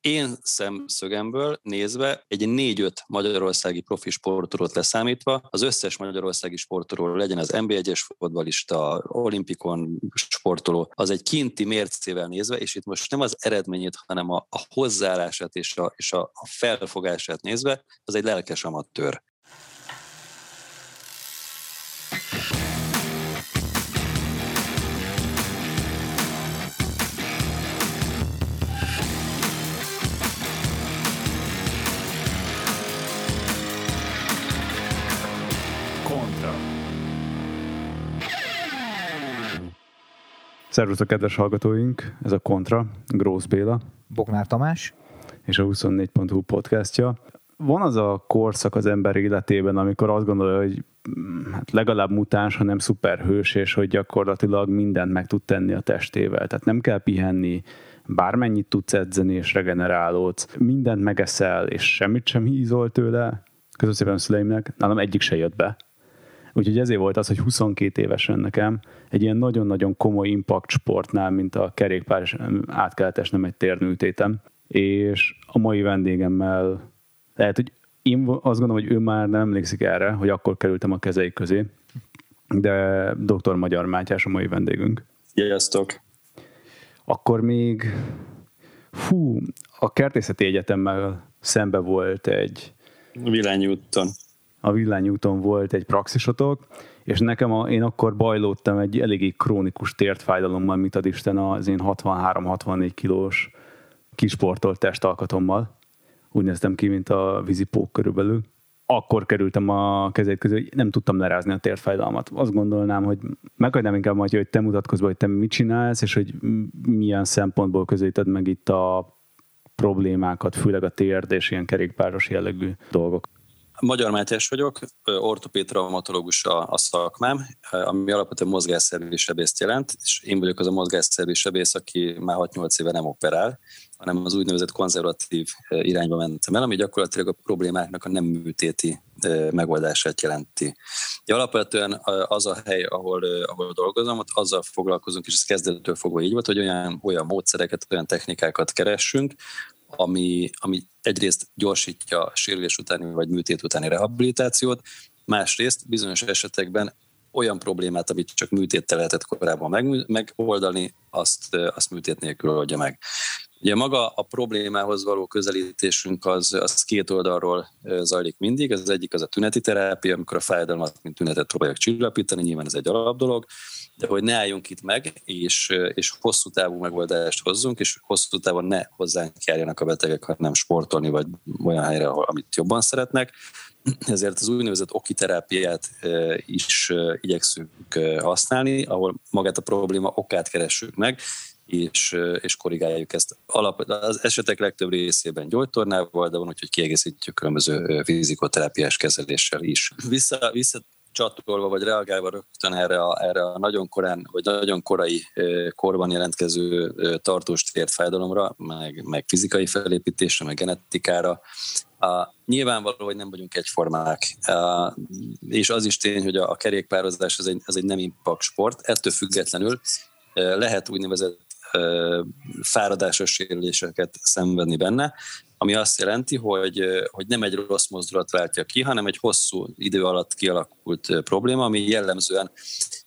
én szemszögemből nézve egy négy-öt magyarországi profi sportolót leszámítva, az összes magyarországi sportoló legyen az NB1-es fotbalista, olimpikon sportoló, az egy kinti mércével nézve, és itt most nem az eredményét, hanem a, a hozzáállását és, a, és a, a felfogását nézve, az egy lelkes amatőr. Szervusztok, kedves hallgatóink! Ez a Kontra, Grósz Béla. Bognár Tamás. És a 24.hu podcastja. Van az a korszak az ember életében, amikor azt gondolja, hogy mm, hát legalább mutáns, hanem szuperhős, és hogy gyakorlatilag mindent meg tud tenni a testével. Tehát nem kell pihenni, bármennyit tudsz edzeni és regenerálódsz, mindent megeszel, és semmit sem hízol tőle. Köszönöm szépen a szüleimnek, nálam egyik se jött be Úgyhogy ezért volt az, hogy 22 évesen nekem egy ilyen nagyon-nagyon komoly impact sportnál, mint a kerékpár, át kellett esnem egy térnőtétem. És a mai vendégemmel lehet, hogy én azt gondolom, hogy ő már nem emlékszik erre, hogy akkor kerültem a kezeik közé, de dr. Magyar Mátyás a mai vendégünk. Sziasztok! Akkor még fú, a kertészeti egyetemmel szembe volt egy Vilányúton a villányúton volt egy praxisotok, és nekem a, én akkor bajlódtam egy eléggé krónikus tértfájdalommal, mint ad Isten az én 63-64 kilós kisportolt testalkatommal. Úgy néztem ki, mint a vízipók körülbelül. Akkor kerültem a kezét közé, hogy nem tudtam lerázni a tértfájdalmat. Azt gondolnám, hogy meghagynám inkább majd, hogy te mutatkozz be, hogy te mit csinálsz, és hogy milyen szempontból közelíted meg itt a problémákat, főleg a térd és ilyen kerékpáros jellegű dolgok. Magyar Mátyás vagyok, ortopéd traumatológus a, a szakmám, ami alapvetően mozgásszervi sebészt jelent, és én vagyok az a mozgásszervi sebész, aki már 6-8 éve nem operál, hanem az úgynevezett konzervatív irányba mentem el, ami gyakorlatilag a problémáknak a nem műtéti megoldását jelenti. De alapvetően az a hely, ahol, ahol dolgozom, ott azzal foglalkozunk, és ez kezdettől fogva így volt, hogy olyan, olyan módszereket, olyan technikákat keressünk, ami, ami egyrészt gyorsítja a sérülés utáni vagy műtét utáni rehabilitációt, másrészt bizonyos esetekben olyan problémát, amit csak műtéttel lehetett korábban meg, megoldani, azt, azt műtét nélkül oldja meg. Ugye maga a problémához való közelítésünk az, az két oldalról zajlik mindig. Az egyik az a tüneti terápia, amikor a fájdalmat, mint tünetet próbálják csillapítani, nyilván ez egy alap dolog, de hogy ne álljunk itt meg, és, és hosszú távú megoldást hozzunk, és hosszú távon ne hozzánk járjanak a betegek, hanem sportolni, vagy olyan helyre, ahol, amit jobban szeretnek. Ezért az úgynevezett okiterápiát is igyekszünk használni, ahol magát a probléma okát keressük meg, és, és korrigáljuk ezt. Alap, az esetek legtöbb részében gyógytornával, de van, hogy kiegészítjük különböző fizikoterápiás kezeléssel is. Vissza, vissza csatolva vagy reagálva rögtön erre a, erre a nagyon korán, vagy nagyon korai korban jelentkező tartós térfájdalomra, meg, meg fizikai felépítésre, meg genetikára. Uh, nyilvánvaló, hogy nem vagyunk egyformák, uh, és az is tény, hogy a, a kerékpározás az egy, az egy nem impact sport, ettől függetlenül uh, lehet úgynevezett fáradásos sérüléseket szenvedni benne, ami azt jelenti, hogy, hogy nem egy rossz mozdulat váltja ki, hanem egy hosszú idő alatt kialakult probléma, ami jellemzően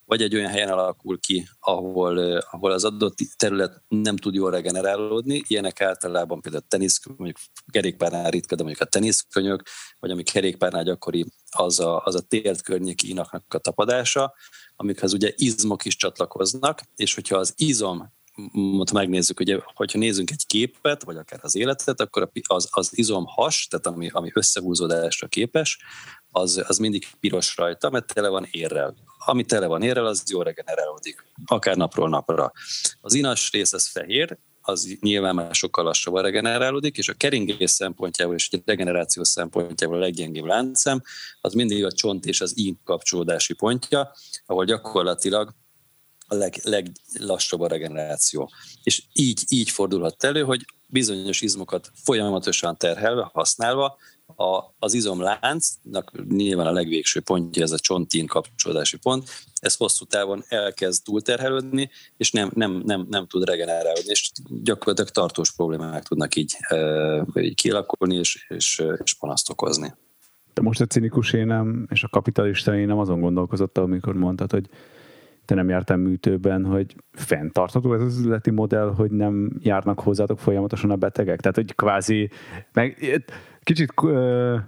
vagy egy olyan helyen alakul ki, ahol, ahol az adott terület nem tud jól regenerálódni. Ilyenek általában például tenisz, mondjuk kerékpárnál ritka, de mondjuk a teniszkönyök, vagy ami kerékpárnál gyakori, az a, az a tért környéki inaknak a tapadása, amikhez ugye izmok is csatlakoznak, és hogyha az izom ha megnézzük, ugye, hogyha nézzünk egy képet, vagy akár az életet, akkor az, az izomhas, tehát ami, ami összehúzódásra képes, az, az mindig piros rajta, mert tele van érrel. Ami tele van érrel, az jól regenerálódik, akár napról napra. Az inas rész az fehér, az nyilván már sokkal lassabban regenerálódik, és a keringés szempontjából és a regeneráció szempontjából a leggyengébb láncszem, az mindig a csont és az ín kapcsolódási pontja, ahol gyakorlatilag a leg, leglassabb a regeneráció. És így, így fordulhat elő, hogy bizonyos izmokat folyamatosan terhelve, használva, a, az izomláncnak nyilván a legvégső pontja ez a csontin kapcsolódási pont, ez hosszú távon elkezd túlterhelődni, és nem, nem, nem, nem tud regenerálódni, és gyakorlatilag tartós problémák tudnak így, e, így kialakulni, és, és, és panaszt okozni. De most a cinikus nem, és a kapitalista nem azon gondolkozott, amikor mondtad, hogy te nem jártál műtőben, hogy fenntartható ez az üzleti modell, hogy nem járnak hozzátok folyamatosan a betegek? Tehát, hogy kvázi, meg kicsit uh,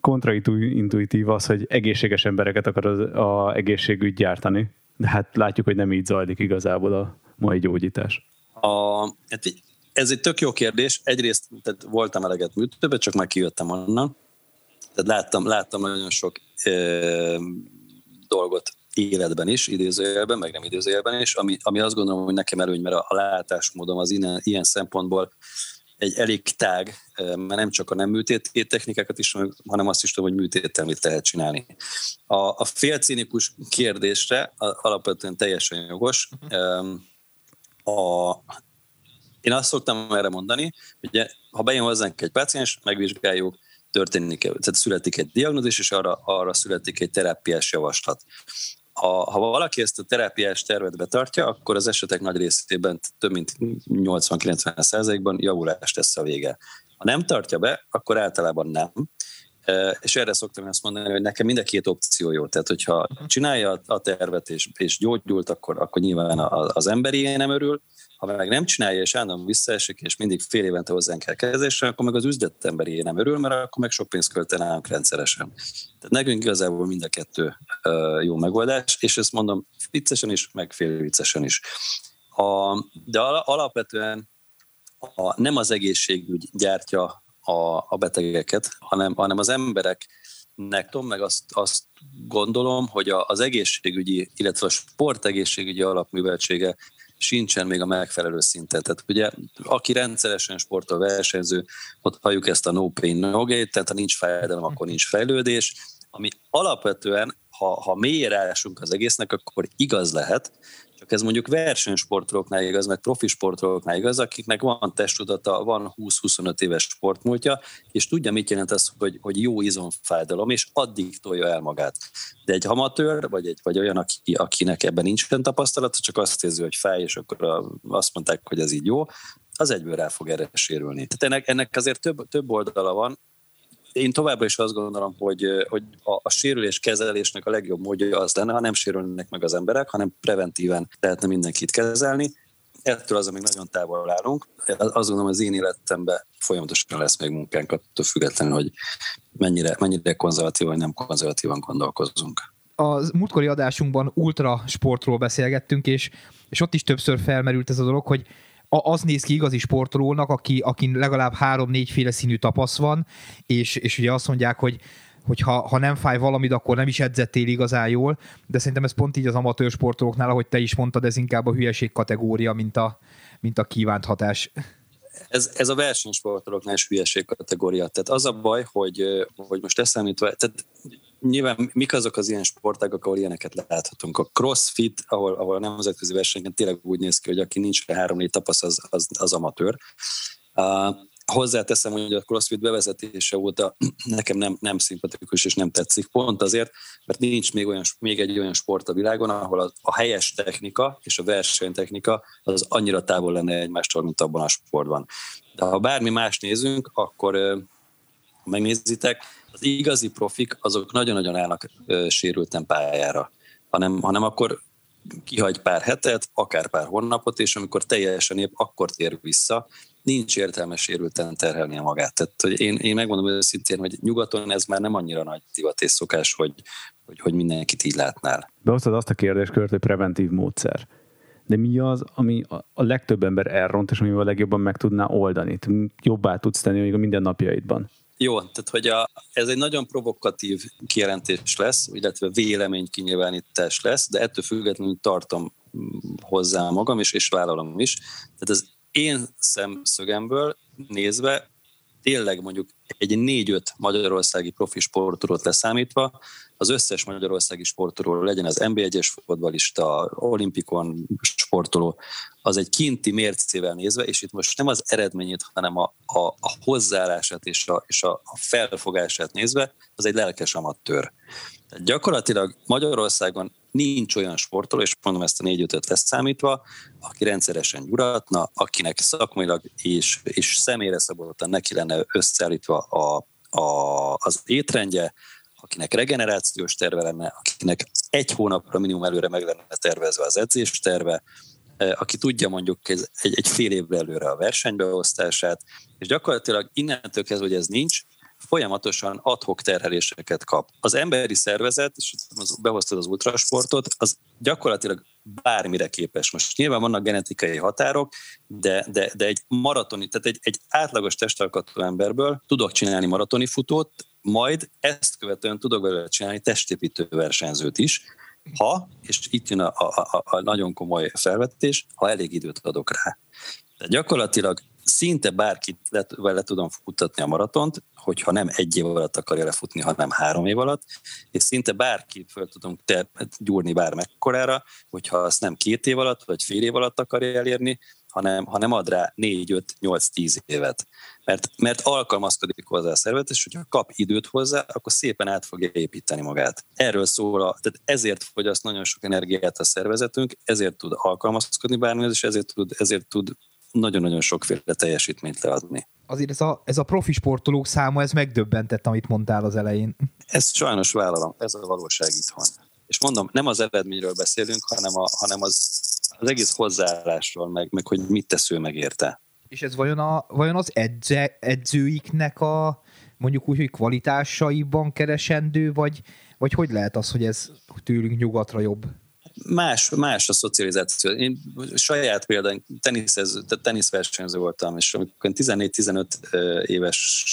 kontraintuitív az, hogy egészséges embereket akar az a egészségügy gyártani, de hát látjuk, hogy nem így zajlik igazából a mai gyógyítás. A, hát ez egy tök jó kérdés. Egyrészt tehát voltam eleget műtőben, csak már kijöttem onnan. Tehát láttam, láttam nagyon sok e, dolgot életben is, idézőjelben, meg nem idézőjelben is, ami, ami azt gondolom, hogy nekem előny, mert a, a látásmódom az ilyen, ilyen szempontból egy elég tág, mert nem csak a nem műtéti technikákat is, hanem azt is tudom, hogy műtéttel mit lehet csinálni. A, a félcinikus kérdésre alapvetően teljesen jogos. A, én azt szoktam erre mondani, hogy ha bejön hozzánk egy paciens, megvizsgáljuk, történik, tehát születik egy diagnózis, és arra, arra születik egy terápiás javaslat ha, ha valaki ezt a terápiás tervet betartja, akkor az esetek nagy részében több mint 80-90 százalékban javulást tesz a vége. Ha nem tartja be, akkor általában nem. És erre szoktam azt mondani, hogy nekem mind a két opció jó. Tehát, hogyha csinálja a tervet és, és gyógyult, akkor, akkor nyilván az emberi nem örül, ha meg nem csinálja, és állandóan visszaesik, és mindig fél évente hozzánk kell kezdésre, akkor meg az üzletemberi nem örül, mert akkor meg sok pénzt költenánk rendszeresen. Tehát nekünk igazából mind a kettő jó megoldás, és ezt mondom viccesen is, meg fél viccesen is. A, de alapvetően a, nem az egészségügy gyártja a, a betegeket, hanem, hanem az embereknek, tudom, meg azt, azt gondolom, hogy az egészségügyi, illetve a sportegészségügyi alapműveltsége sincsen még a megfelelő szinten. Tehát ugye, aki rendszeresen sportol versenyző, ott halljuk ezt a no pain, no gain, tehát ha nincs fájdalom, akkor nincs fejlődés, ami alapvetően, ha, ha mélyre ásunk az egésznek, akkor igaz lehet, ez mondjuk versenysportolóknál igaz, meg profi sportolóknál igaz, akiknek van testudata, van 20-25 éves sportmúltja, és tudja, mit jelent az, hogy, hogy jó izomfájdalom, és addig tolja el magát. De egy amatőr, vagy, egy, vagy olyan, aki, akinek ebben nincs fent tapasztalat, csak azt érzi, hogy fáj, és akkor azt mondták, hogy ez így jó, az egyből rá fog erre sérülni. Tehát ennek, ennek azért több, több oldala van, én továbbra is azt gondolom, hogy, hogy a, a sérülés kezelésnek a legjobb módja az lenne, ha nem sérülnek meg az emberek, hanem preventíven lehetne mindenkit kezelni. Ettől az, amíg nagyon távol állunk. Azt gondolom, az én életemben folyamatosan lesz még munkánk, attól függetlenül, hogy mennyire, mennyire konzervatív vagy nem konzervatívan gondolkozunk. A múltkori adásunkban ultra sportról beszélgettünk, és, és ott is többször felmerült ez a dolog, hogy az néz ki igazi sportolónak, aki, akin legalább három-négyféle színű tapasz van, és, és ugye azt mondják, hogy hogy ha, ha nem fáj valamit, akkor nem is edzettél igazán jól, de szerintem ez pont így az amatőr sportolóknál, ahogy te is mondtad, ez inkább a hülyeség kategória, mint a, mint a kívánt hatás. Ez, ez a versenysportolóknál is hülyeség kategória. Tehát az a baj, hogy, hogy most eszemlítve, tehát nyilván mik azok az ilyen sportágak, ahol ilyeneket láthatunk. A crossfit, ahol, ahol a nemzetközi versenyeken tényleg úgy néz ki, hogy aki nincs három-négy tapasz, az, az, az amatőr. Uh, hozzáteszem, hogy a CrossFit bevezetése óta nekem nem, nem szimpatikus és nem tetszik. Pont azért, mert nincs még, olyan, még egy olyan sport a világon, ahol a, a helyes technika és a versenytechnika az annyira távol lenne egymástól, mint abban a sportban. De ha bármi más nézünk, akkor megnézitek, az igazi profik azok nagyon-nagyon állnak sérülten pályára, hanem, hanem akkor kihagy pár hetet, akár pár hónapot, és amikor teljesen épp, akkor tér vissza, nincs értelme sérülten terhelni a magát. Tehát hogy én, én megmondom őszintén, hogy nyugaton ez már nem annyira nagy divat és szokás, hogy, hogy, hogy mindenkit így látnál. Behoztad azt a kérdéskört, hogy preventív módszer. De mi az, ami a legtöbb ember elront, és amivel a legjobban meg tudná oldani? Jobbá tudsz tenni még a mindennapjaidban? Jó, tehát hogy a, ez egy nagyon provokatív kijelentés lesz, illetve véleménykinyilvánítás lesz, de ettől függetlenül tartom hozzá magam, és, és vállalom is. Tehát az én szemszögemből nézve tényleg mondjuk egy négy-öt magyarországi profi sportolót leszámítva, az összes magyarországi sportoló, legyen az NB1-es fotbalista, olimpikon sportoló, az egy kinti mércével nézve, és itt most nem az eredményét, hanem a, a, a hozzáállását és, a, és a, a felfogását nézve, az egy lelkes amatőr. Gyakorlatilag Magyarországon nincs olyan sportoló, és mondom ezt a négy ötöt számítva, aki rendszeresen gyuratna, akinek szakmailag és, és személyre szabottan neki lenne összeállítva a, a, az étrendje, akinek regenerációs terve lenne, akinek egy hónapra minimum előre meg lenne tervezve az edzés terve, e, aki tudja mondjuk egy, egy fél évre előre a versenybeosztását, és gyakorlatilag innentől kezdve, hogy ez nincs, folyamatosan adhok terheléseket kap. Az emberi szervezet, és behoztad az ultrasportot, az gyakorlatilag bármire képes. Most nyilván vannak genetikai határok, de, de, de egy maratoni, tehát egy, egy átlagos testalkatú emberből tudok csinálni maratoni futót, majd ezt követően tudok belőle csinálni testépítő versenyzőt is, ha, és itt jön a, a, a, a nagyon komoly felvetés, ha elég időt adok rá. De gyakorlatilag szinte bárkit le, le tudom futatni a maratont, hogyha nem egy év alatt akarja lefutni, hanem három év alatt, és szinte bárki föl tudunk te, gyúrni bármekkorára, hogyha azt nem két év alatt, vagy fél év alatt akarja elérni, hanem, hanem ad rá 4, 5, 8, 10 évet. Mert, mert alkalmazkodik hozzá a szervezet, és hogyha kap időt hozzá, akkor szépen át fogja építeni magát. Erről szól, a, tehát ezért fogyaszt nagyon sok energiát a szervezetünk, ezért tud alkalmazkodni bármihez, és ezért tud, ezért tud nagyon-nagyon sokféle teljesítményt leadni. Azért ez a, ez a profi sportolók száma, ez megdöbbentett, amit mondtál az elején. Ezt sajnos vállalom, ez a valóság itthon. És mondom, nem az eredményről beszélünk, hanem, a, hanem az, az egész hozzáállásról, meg, meg hogy mit tesz ő meg érte. És ez vajon, a, vajon az edze, edzőiknek a mondjuk úgy, hogy kvalitásaiban keresendő, vagy, vagy hogy lehet az, hogy ez tőlünk nyugatra jobb? Más, más a szocializáció. Én saját például teniszez, teniszversenyző voltam, és amikor 14-15 éves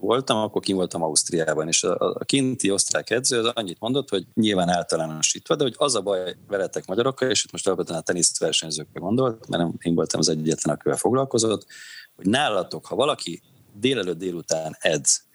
voltam, akkor kim voltam Ausztriában, és a, a kinti osztrák edző az annyit mondott, hogy nyilván általánosítva, de hogy az a baj veletek magyarokkal, és itt most alapvetően a teniszversenyzőkre gondolt, mert én voltam az egyetlen, akivel foglalkozott, hogy nálatok, ha valaki délelőtt délután edz,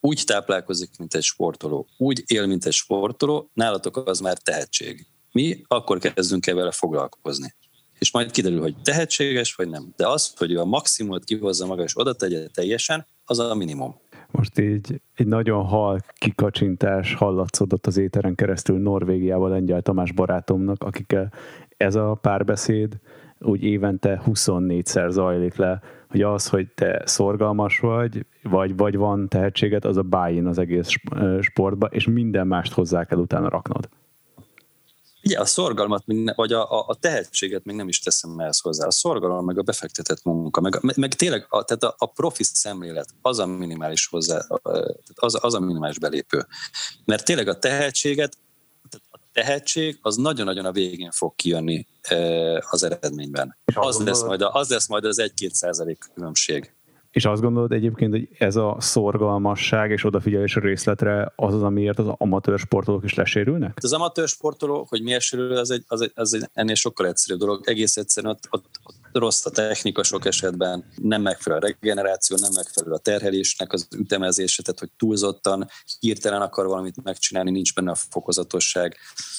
úgy táplálkozik, mint egy sportoló, úgy él, mint egy sportoló, nálatok az már tehetség mi akkor kezdünk el vele foglalkozni. És majd kiderül, hogy tehetséges vagy nem. De az, hogy ő a maximumot kihozza maga és oda tegye teljesen, az a minimum. Most így egy nagyon hal kikacsintás hallatszódott az éteren keresztül Norvégiával Lengyel Tamás barátomnak, akikkel ez a párbeszéd úgy évente 24-szer zajlik le, hogy az, hogy te szorgalmas vagy, vagy, vagy van tehetséget, az a bájén az egész sportba, és minden mást hozzá kell utána raknod. Ugye a szorgalmat, még ne, vagy a, a, a tehetséget még nem is teszem ehhez hozzá. A szorgalom, meg a befektetett munka, meg, meg, meg tényleg a, tehát a, a profi szemlélet, az a minimális hozzá, az, az a minimális belépő. Mert tényleg a tehetséget, a tehetség az nagyon-nagyon a végén fog kijönni az eredményben. Az lesz, majd, az lesz majd az 1-2 százalék különbség. És azt gondolod egyébként, hogy ez a szorgalmasság és odafigyelés a részletre az az, amiért az amatőr sportolók is lesérülnek? Az amatőr sportoló, hogy miért sérül, az egy, az egy, az egy ennél sokkal egyszerűbb dolog. Egész egyszerűen ott, ott, ott rossz a technika sok esetben, nem megfelelő a regeneráció, nem megfelelő a terhelésnek az ütemezése, tehát hogy túlzottan hirtelen akar valamit megcsinálni, nincs benne a fokozatosság.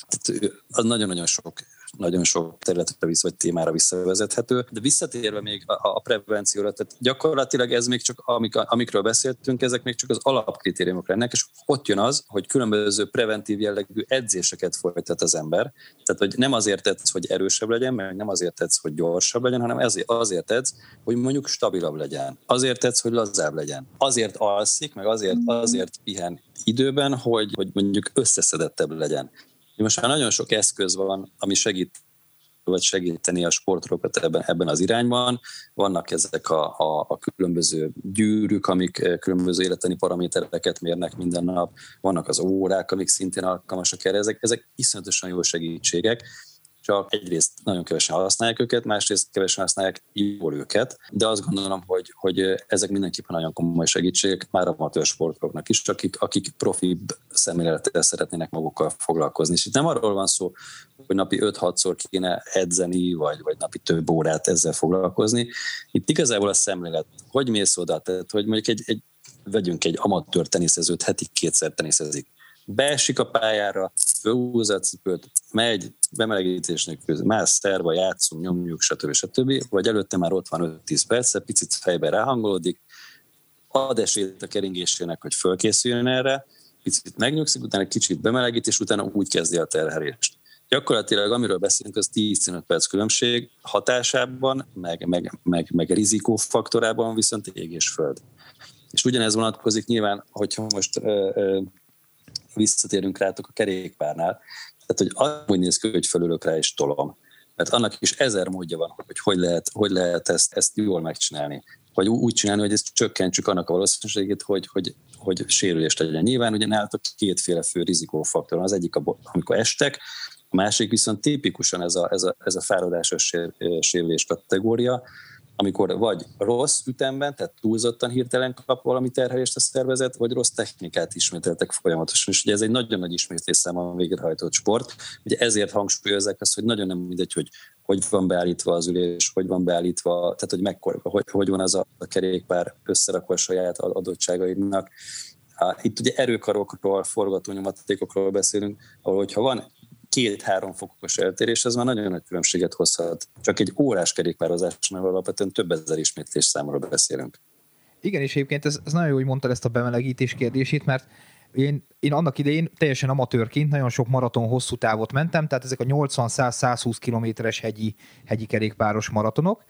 Tehát az nagyon-nagyon sok nagyon sok területre vissza, vagy témára visszavezethető. De visszatérve még a, a prevencióra, tehát gyakorlatilag ez még csak, amik, amikről beszéltünk, ezek még csak az alapkritériumok lennek, és ott jön az, hogy különböző preventív jellegű edzéseket folytat az ember. Tehát, hogy nem azért edz, hogy erősebb legyen, meg nem azért edz, hogy gyorsabb legyen, hanem azért, azért edz, hogy mondjuk stabilabb legyen. Azért edz, hogy lazább legyen. Azért alszik, meg azért, azért pihen időben, hogy, hogy mondjuk összeszedettebb legyen. Most már nagyon sok eszköz van, ami segít vagy segíteni a sportolókat ebben, ebben az irányban. Vannak ezek a, a, a különböző gyűrűk, amik eh, különböző életeni paramétereket mérnek minden nap, vannak az órák, amik szintén alkalmasak erre, ezek, ezek iszonyatosan jó segítségek, csak egyrészt nagyon kevesen használják őket, másrészt kevesen használják jól őket, de azt gondolom, hogy, hogy ezek mindenképpen nagyon komoly segítségek már amatőr sportoknak is, akik, akik profi szemlélettel szeretnének magukkal foglalkozni. És itt nem arról van szó, hogy napi 5-6-szor kéne edzeni, vagy, vagy napi több órát ezzel foglalkozni. Itt igazából a szemlélet, hogy mész oda, tehát hogy mondjuk egy, egy vegyünk egy amatőr teniszezőt, heti kétszer teniszezik beesik a pályára, cipőt, megy, bemelegítésnek közül, más szerva, játszunk, nyomjuk, stb. stb. Vagy előtte már ott van 5-10 perc, picit fejbe ráhangolódik, ad esélyt a keringésének, hogy fölkészüljön erre, picit megnyugszik, utána kicsit bemelegít, és utána úgy kezdi a terhelést. Gyakorlatilag amiről beszélünk, az 10-15 perc különbség hatásában, meg, meg, meg, meg rizikófaktorában viszont ég és föld. És ugyanez vonatkozik nyilván, hogyha most ö, ö, visszatérünk rátok a kerékpárnál, tehát hogy úgy néz ki, hogy fölülök rá és tolom. Mert annak is ezer módja van, hogy hogy lehet, hogy lehet ezt, ezt jól megcsinálni. Vagy úgy csinálni, hogy ezt csökkentsük annak a valószínűségét, hogy, hogy, hogy sérülést legyen. Nyilván ugye nálatok kétféle fő rizikófaktor. Az egyik, amikor estek, a másik viszont tipikusan ez a, ez a, ez a fáradásos sérülés kategória, amikor vagy rossz ütemben, tehát túlzottan hirtelen kap valami terhelést a szervezet, vagy rossz technikát ismételtek folyamatosan. És ugye ez egy nagyon nagy ismétlésszámon végrehajtott sport. Ugye ezért hangsúlyozzák azt, hogy nagyon nem mindegy, hogy hogy van beállítva az ülés, hogy van beállítva, tehát hogy, mekkor, hogy, hogy van az a, a kerékpár összerakva a saját adottságaidnak. Itt ugye erőkarokról, forgatónyomatékokról beszélünk, ahol hogyha van két-három fokos eltérés, ez már nagyon nagy különbséget hozhat. Csak egy órás kerékpározásnál alapvetően több ezer ismétlés számról beszélünk. Igen, és egyébként ez, ez nagyon jó, hogy mondtad ezt a bemelegítés kérdését, mert én, én annak idején teljesen amatőrként nagyon sok maraton hosszú távot mentem, tehát ezek a 80-100-120 kilométeres hegyi, hegyi kerékpáros maratonok,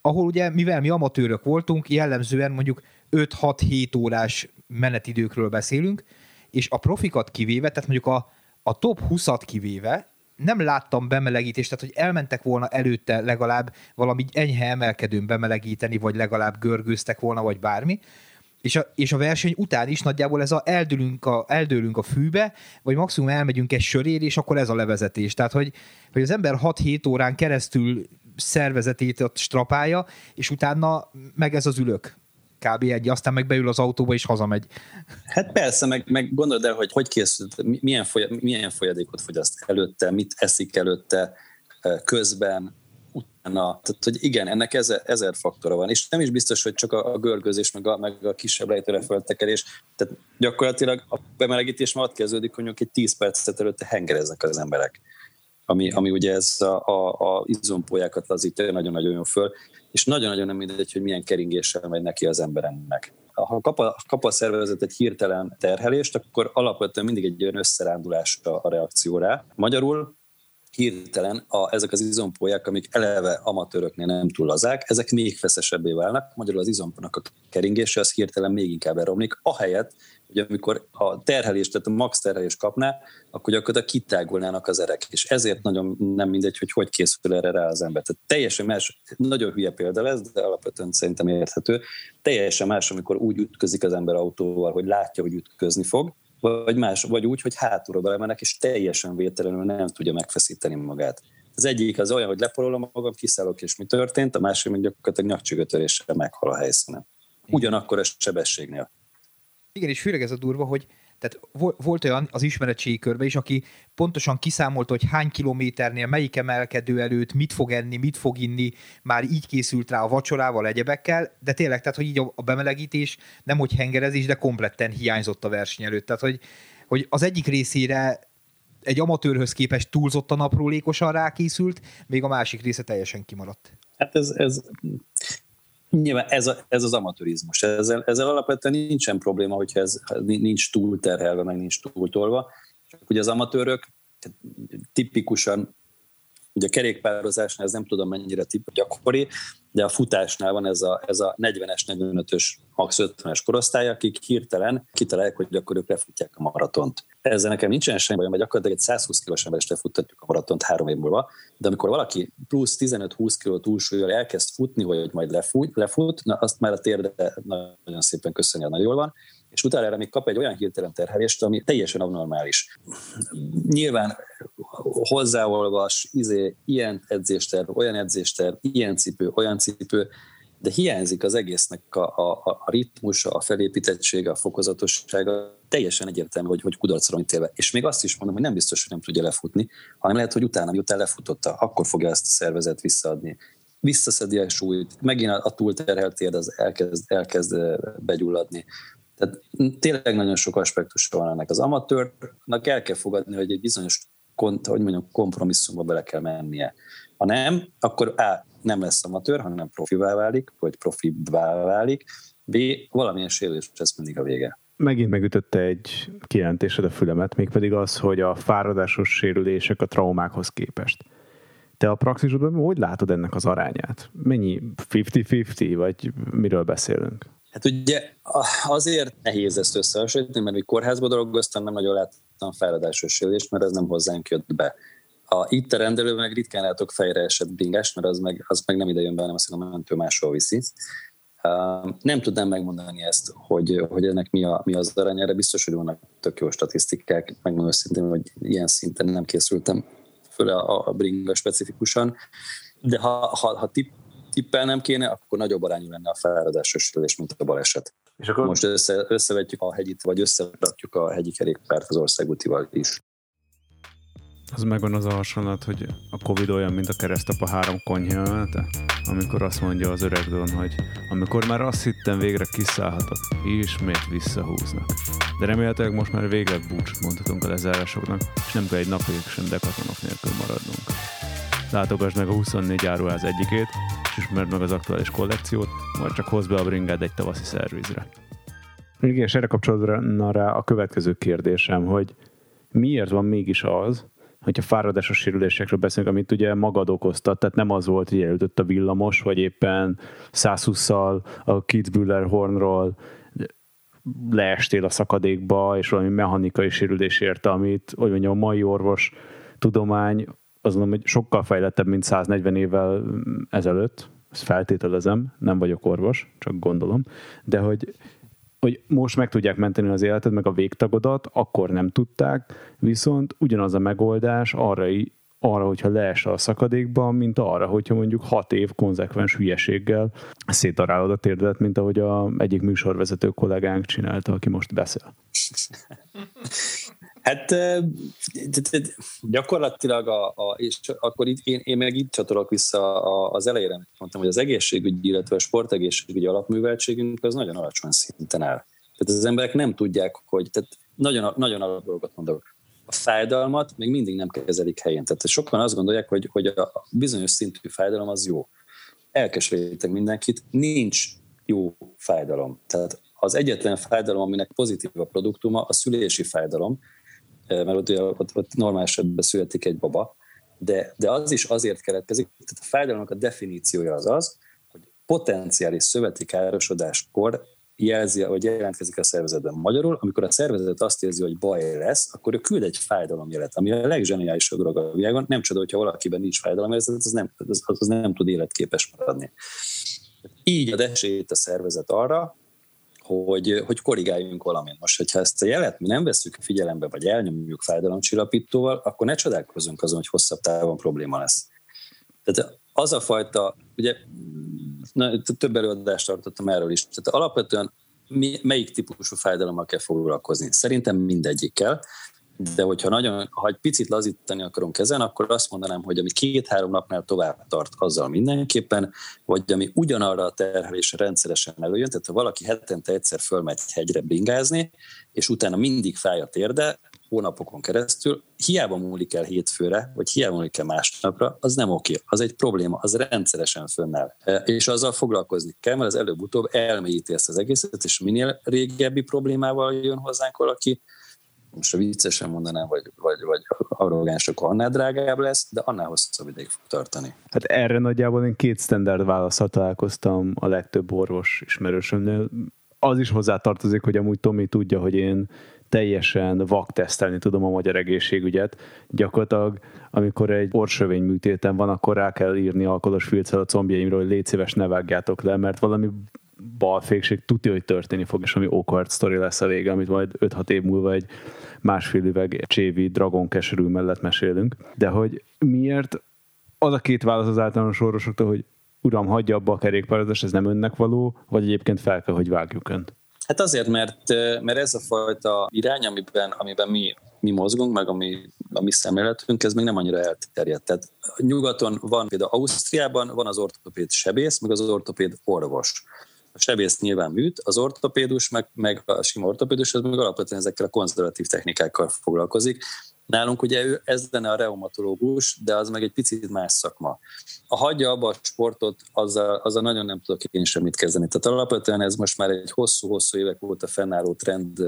ahol ugye, mivel mi amatőrök voltunk, jellemzően mondjuk 5-6-7 órás menetidőkről beszélünk, és a profikat kivéve, tehát mondjuk a, a top 20-at kivéve nem láttam bemelegítést, tehát hogy elmentek volna előtte legalább valami enyhe emelkedőn bemelegíteni, vagy legalább görgőztek volna, vagy bármi. És a, és a verseny után is nagyjából ez a eldőlünk a, eldőlünk a fűbe, vagy maximum elmegyünk egy sörér, és akkor ez a levezetés. Tehát, hogy, hogy az ember 6-7 órán keresztül szervezetét ott strapálja, és utána meg ez az ülök kb. egy, aztán meg beül az autóba és hazamegy. Hát persze, meg, meg gondold el, hogy hogy készült, milyen, folyad, milyen folyadékot fogyaszt előtte, mit eszik előtte, közben, utána. Tehát, hogy igen, ennek ezer, ezer faktora van, és nem is biztos, hogy csak a, a görgözés, meg a, meg a kisebb lejtőre föltekerés. Tehát gyakorlatilag a bemelegítés már ott kezdődik, hogy egy 10 percet előtte hengereznek az emberek ami, ami ugye ez a, a, a izompólyákat lazítja nagyon-nagyon jó föl, és nagyon-nagyon nem mindegy, hogy milyen keringéssel megy neki az emberennek. Ha kap a, kap a szervezet egy hirtelen terhelést, akkor alapvetően mindig egy olyan összerándulás a, a reakció. Magyarul hirtelen a, ezek az izompólyák, amik eleve amatőröknél nem túl lazák, ezek még feszesebbé válnak, magyarul az izompónak a keringése az hirtelen még inkább elromlik, ahelyett, hogy amikor a terhelést, tehát a max terhelést kapná, akkor gyakorlatilag kitágulnának az erek. És ezért nagyon nem mindegy, hogy hogy készül erre rá az ember. Tehát teljesen más, nagyon hülye példa lesz, de alapvetően szerintem érthető. Teljesen más, amikor úgy ütközik az ember autóval, hogy látja, hogy ütközni fog, vagy más, vagy úgy, hogy hátulra belemennek, és teljesen vételenül nem tudja megfeszíteni magát. Az egyik az olyan, hogy leporolom magam, kiszállok, és mi történt, a másik meg gyakorlatilag nyakcsögötöréssel meghal a helyszínen. Ugyanakkor a sebességnél. Igen, és főleg ez a durva, hogy tehát volt olyan az ismeretségi körbe is, aki pontosan kiszámolta, hogy hány kilométernél, melyik emelkedő előtt mit fog enni, mit fog inni, már így készült rá a vacsorával, egyebekkel, de tényleg, tehát, hogy így a bemelegítés nem hogy hengerezés, de kompletten hiányzott a verseny előtt. Tehát, hogy, hogy az egyik részére egy amatőrhöz képest túlzottan aprólékosan rákészült, még a másik része teljesen kimaradt. Hát ez, ez Nyilván ez, a, ez az amatőrizmus. Ezzel, ezzel alapvetően nincsen probléma, hogyha ez nincs túlterhelve, meg nincs túltolva. Csak ugye az amatőrök tipikusan Ugye a kerékpározásnál ez nem tudom mennyire tip gyakori, de a futásnál van ez a, ez a 40-es, 45-ös, max 50-es korosztály, akik hirtelen kitalálják, hogy akkor ők lefutják a maratont. Ezzel nekem nincsen semmi bajom, mert gyakorlatilag egy 120 kilós embert lefuttatjuk a maratont három év múlva, de amikor valaki plusz 15-20 kiló túlsúlyjal elkezd futni, hogy majd lefut, lefut na azt már a térde nagyon szépen köszönje, nagyon jól van, és utána erre még kap egy olyan hirtelen terhelést, ami teljesen abnormális. Nyilván hozzáolvas, izé, ilyen edzésterv, olyan edzésterv, ilyen cipő, olyan cipő, de hiányzik az egésznek a, a, a ritmusa, a felépítettsége, a fokozatossága, teljesen egyértelmű, hogy, hogy kudarcra ítélve. És még azt is mondom, hogy nem biztos, hogy nem tudja lefutni, hanem lehet, hogy utána, miután lefutotta, akkor fogja ezt a szervezet visszaadni. Visszaszedi a súlyt, megint a, túlterhelt térd az elkezd, elkezd begyulladni. Tehát tényleg nagyon sok aspektus van ennek. Az amatőrnek el kell fogadni, hogy egy bizonyos hogy mondjam, kompromisszumba bele kell mennie. Ha nem, akkor A. nem lesz amatőr, hanem profivá válik, vagy profibá válik, B. valamilyen sérülés lesz mindig a vége. Megint megütötte egy kijelentésed a fülemet, mégpedig az, hogy a fáradásos sérülések a traumákhoz képest. Te a praxisodban hogy látod ennek az arányát? Mennyi 50-50, vagy miről beszélünk? Hát ugye azért nehéz ezt összehasonlítani, mert mikor kórházban dolgoztam, nem nagyon láttam fáradásos sérülést, mert ez nem hozzánk jött be. A, itt a rendelő meg ritkán látok fejre esett bringást, mert az meg, az meg nem ide jön be, hanem azt a mentő máshol viszi. Uh, nem tudnám megmondani ezt, hogy, hogy ennek mi, a, mi az arány, erre biztos, hogy vannak tök jó statisztikák, megmondom őszintén, hogy ilyen szinten nem készültem föl a, a bringa specifikusan, de ha, ha, ha tipp, tippelnem kéne, akkor nagyobb arányú lenne a fáradásos sérülés, mint a baleset. És akkor... Most össze, összevetjük a hegyit, vagy összerakjuk a hegyi kerékpárt az országútival is. Az megvan az a hasonlat, hogy a Covid olyan, mint a keresztapa három konyhelete, amikor azt mondja az öreg Don, hogy amikor már azt hittem végre kiszállhatok, ismét visszahúznak. De remélhetőleg most már végre búcsút mondhatunk a lezárásoknak, és nem kell egy napig sem dekatonok nélkül maradnunk. Látogass meg a 24 áruház egyikét, és ismerd meg az aktuális kollekciót, vagy csak hozz be a bringád egy tavaszi szervizre. Igen, és erre kapcsolatban rá a következő kérdésem, hogy miért van mégis az, hogyha fáradásos sérülésekről beszélünk, amit ugye magad okoztat, tehát nem az volt, hogy elütött a villamos, vagy éppen 120-szal a Kitzbühler hornról leestél a szakadékba, és valami mechanikai sérülés érte, amit, hogy mondjam, a mai orvos tudomány mondom, hogy sokkal fejlettebb, mint 140 évvel ezelőtt, ezt feltételezem, nem vagyok orvos, csak gondolom, de hogy hogy most meg tudják menteni az életed, meg a végtagodat, akkor nem tudták, viszont ugyanaz a megoldás arra, arra hogyha leesel a szakadékba, mint arra, hogyha mondjuk hat év konzekvens hülyeséggel szétarálod a térdedet, mint ahogy a egyik műsorvezető kollégánk csinálta, aki most beszél. Hát gyakorlatilag, a, a, és akkor itt, én, én meg itt csatolok vissza az elejére, amit mondtam, hogy az egészségügyi, illetve a sportegészségügyi alapműveltségünk az nagyon alacsony szinten áll. Tehát az emberek nem tudják, hogy, tehát nagyon, nagyon alap dolgot mondok. A fájdalmat még mindig nem kezelik helyén. Tehát sokan azt gondolják, hogy, hogy a bizonyos szintű fájdalom az jó. Elkeserítek mindenkit, nincs jó fájdalom. Tehát az egyetlen fájdalom, aminek pozitív a produktuma, a szülési fájdalom, mert ott, ott, ott normál esetben születik egy baba, de, de az is azért keletkezik, tehát a fájdalomnak a definíciója az az, hogy potenciális szöveti károsodáskor jelzi, vagy jelentkezik a szervezetben. Magyarul, amikor a szervezet azt érzi, hogy baj lesz, akkor ő küld egy fájdalomjelet, ami a legzseniálisabb dolog a világon. Nem csoda, hogyha valakiben nincs fájdalomjelet, az nem, az, az nem tud életképes maradni. Így ad esélyt a szervezet arra, hogy, hogy korrigáljunk valamit. Most, hogyha ezt a jelet mi nem veszük figyelembe, vagy elnyomjuk fájdalomcsillapítóval, akkor ne csodálkozunk azon, hogy hosszabb távon probléma lesz. Tehát az a fajta, ugye na, több előadást tartottam erről is, tehát alapvetően mi, melyik típusú fájdalommal kell foglalkozni? Szerintem mindegyikkel, de hogyha nagyon, ha egy picit lazítani akarunk ezen, akkor azt mondanám, hogy ami két-három napnál tovább tart, azzal mindenképpen, vagy ami ugyanarra a terhelésre rendszeresen előjön, tehát ha valaki hetente egyszer fölmegy hegyre bingázni, és utána mindig fáj a térde, hónapokon keresztül, hiába múlik el hétfőre, vagy hiába múlik el másnapra, az nem oké, az egy probléma, az rendszeresen fönnáll. E, és azzal foglalkozni kell, mert az előbb-utóbb elmélyíti ezt az egészet, és minél régebbi problémával jön hozzánk valaki, most a viccesen mondanám, vagy, vagy, vagy arrogáns, akkor annál drágább lesz, de annál hosszabb ideig fog tartani. Hát erre nagyjából én két standard válaszat találkoztam a legtöbb orvos ismerősömnél. Az is hozzátartozik, hogy amúgy Tomi tudja, hogy én teljesen tesztelni tudom a magyar egészségügyet. Gyakorlatilag, amikor egy orsövény műtéten van, akkor rá kell írni alkoholos filccel a combjaimról, hogy légy szíves, ne vágjátok le, mert valami balfékség tudja, hogy történni fog, és ami awkward story lesz a vége, amit majd 5-6 év múlva egy másfél üveg csévi dragon keserű mellett mesélünk. De hogy miért az a két válasz az általános orvosoktól, hogy uram, hagyja abba a kerékpározást, ez nem önnek való, vagy egyébként fel kell, hogy vágjuk önt? Hát azért, mert, mert ez a fajta irány, amiben, amiben mi, mi mozgunk, meg ami, a mi szemléletünk, ez még nem annyira elterjedt. Tehát nyugaton van, például Ausztriában van az ortopéd sebész, meg az ortopéd orvos. A sebész nyilván műt, az ortopédus, meg, meg a sima ortopédus, ez meg alapvetően ezekkel a konzervatív technikákkal foglalkozik. Nálunk ugye ő, ez lenne a reumatológus, de az meg egy picit más szakma. A hagyja abba a sportot, azzal, azzal nagyon nem tudok én semmit kezdeni. Tehát alapvetően ez most már egy hosszú-hosszú évek óta fennálló trend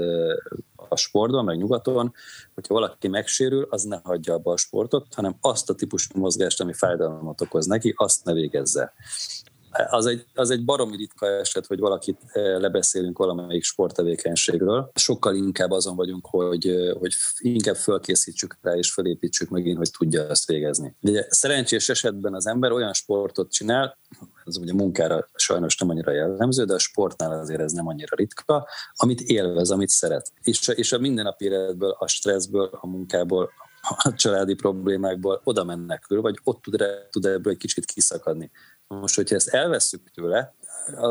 a sportban, meg nyugaton, hogyha valaki megsérül, az ne hagyja abba a sportot, hanem azt a típusú mozgást, ami fájdalmat okoz neki, azt ne végezze az egy, az egy baromi ritka eset, hogy valakit eh, lebeszélünk valamelyik sporttevékenységről. Sokkal inkább azon vagyunk, hogy, eh, hogy inkább fölkészítsük rá és fölépítsük megint, hogy tudja ezt végezni. De szerencsés esetben az ember olyan sportot csinál, ez ugye munkára sajnos nem annyira jellemző, de a sportnál azért ez nem annyira ritka, amit élvez, amit szeret. És, és a mindennapi életből, a stresszből, a munkából, a családi problémákból oda menekül, vagy ott tud, tud ebből egy kicsit kiszakadni. Most, hogyha ezt elveszük tőle,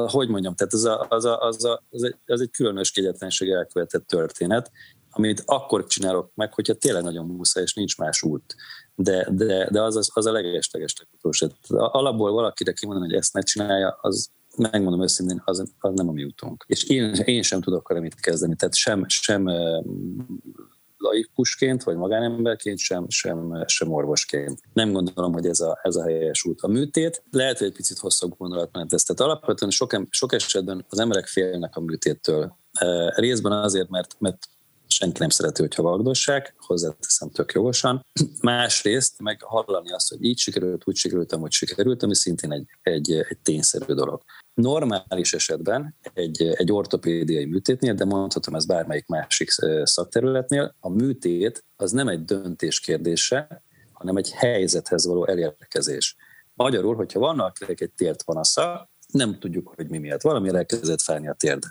hogy mondjam, tehát az, a, az, a, az, a, az, egy, az egy különös kegyetlenség elkövetett történet, amit akkor csinálok meg, hogyha tényleg nagyon muszáj, és nincs más út. De, de, de az, az, az a legesleges utolsó. Alapból valakire kimondani, hogy ezt ne csinálja, az megmondom őszintén, az, az nem a mi útunk. És én, én sem tudok vele mit kezdeni. Tehát sem, sem laikusként, vagy magánemberként, sem, sem, sem orvosként. Nem gondolom, hogy ez a, ez a helyes út. A műtét lehet, hogy egy picit hosszabb gondolatmenet ez. Tehát alapvetően sok, sok esetben az emberek félnek a műtéttől. E, részben azért, mert, mert senki nem szereti, hogyha vagdossák, hozzáteszem tök jogosan. Másrészt meg hallani azt, hogy így sikerült, úgy sikerültem, hogy sikerült, ami szintén egy, egy, egy tényszerű dolog. Normális esetben egy, egy ortopédiai műtétnél, de mondhatom ez bármelyik másik szakterületnél, a műtét az nem egy döntés kérdése, hanem egy helyzethez való elérkezés. Magyarul, hogyha vannak egy tért panasza, nem tudjuk, hogy mi miatt. Valami elkezdett fájni a térd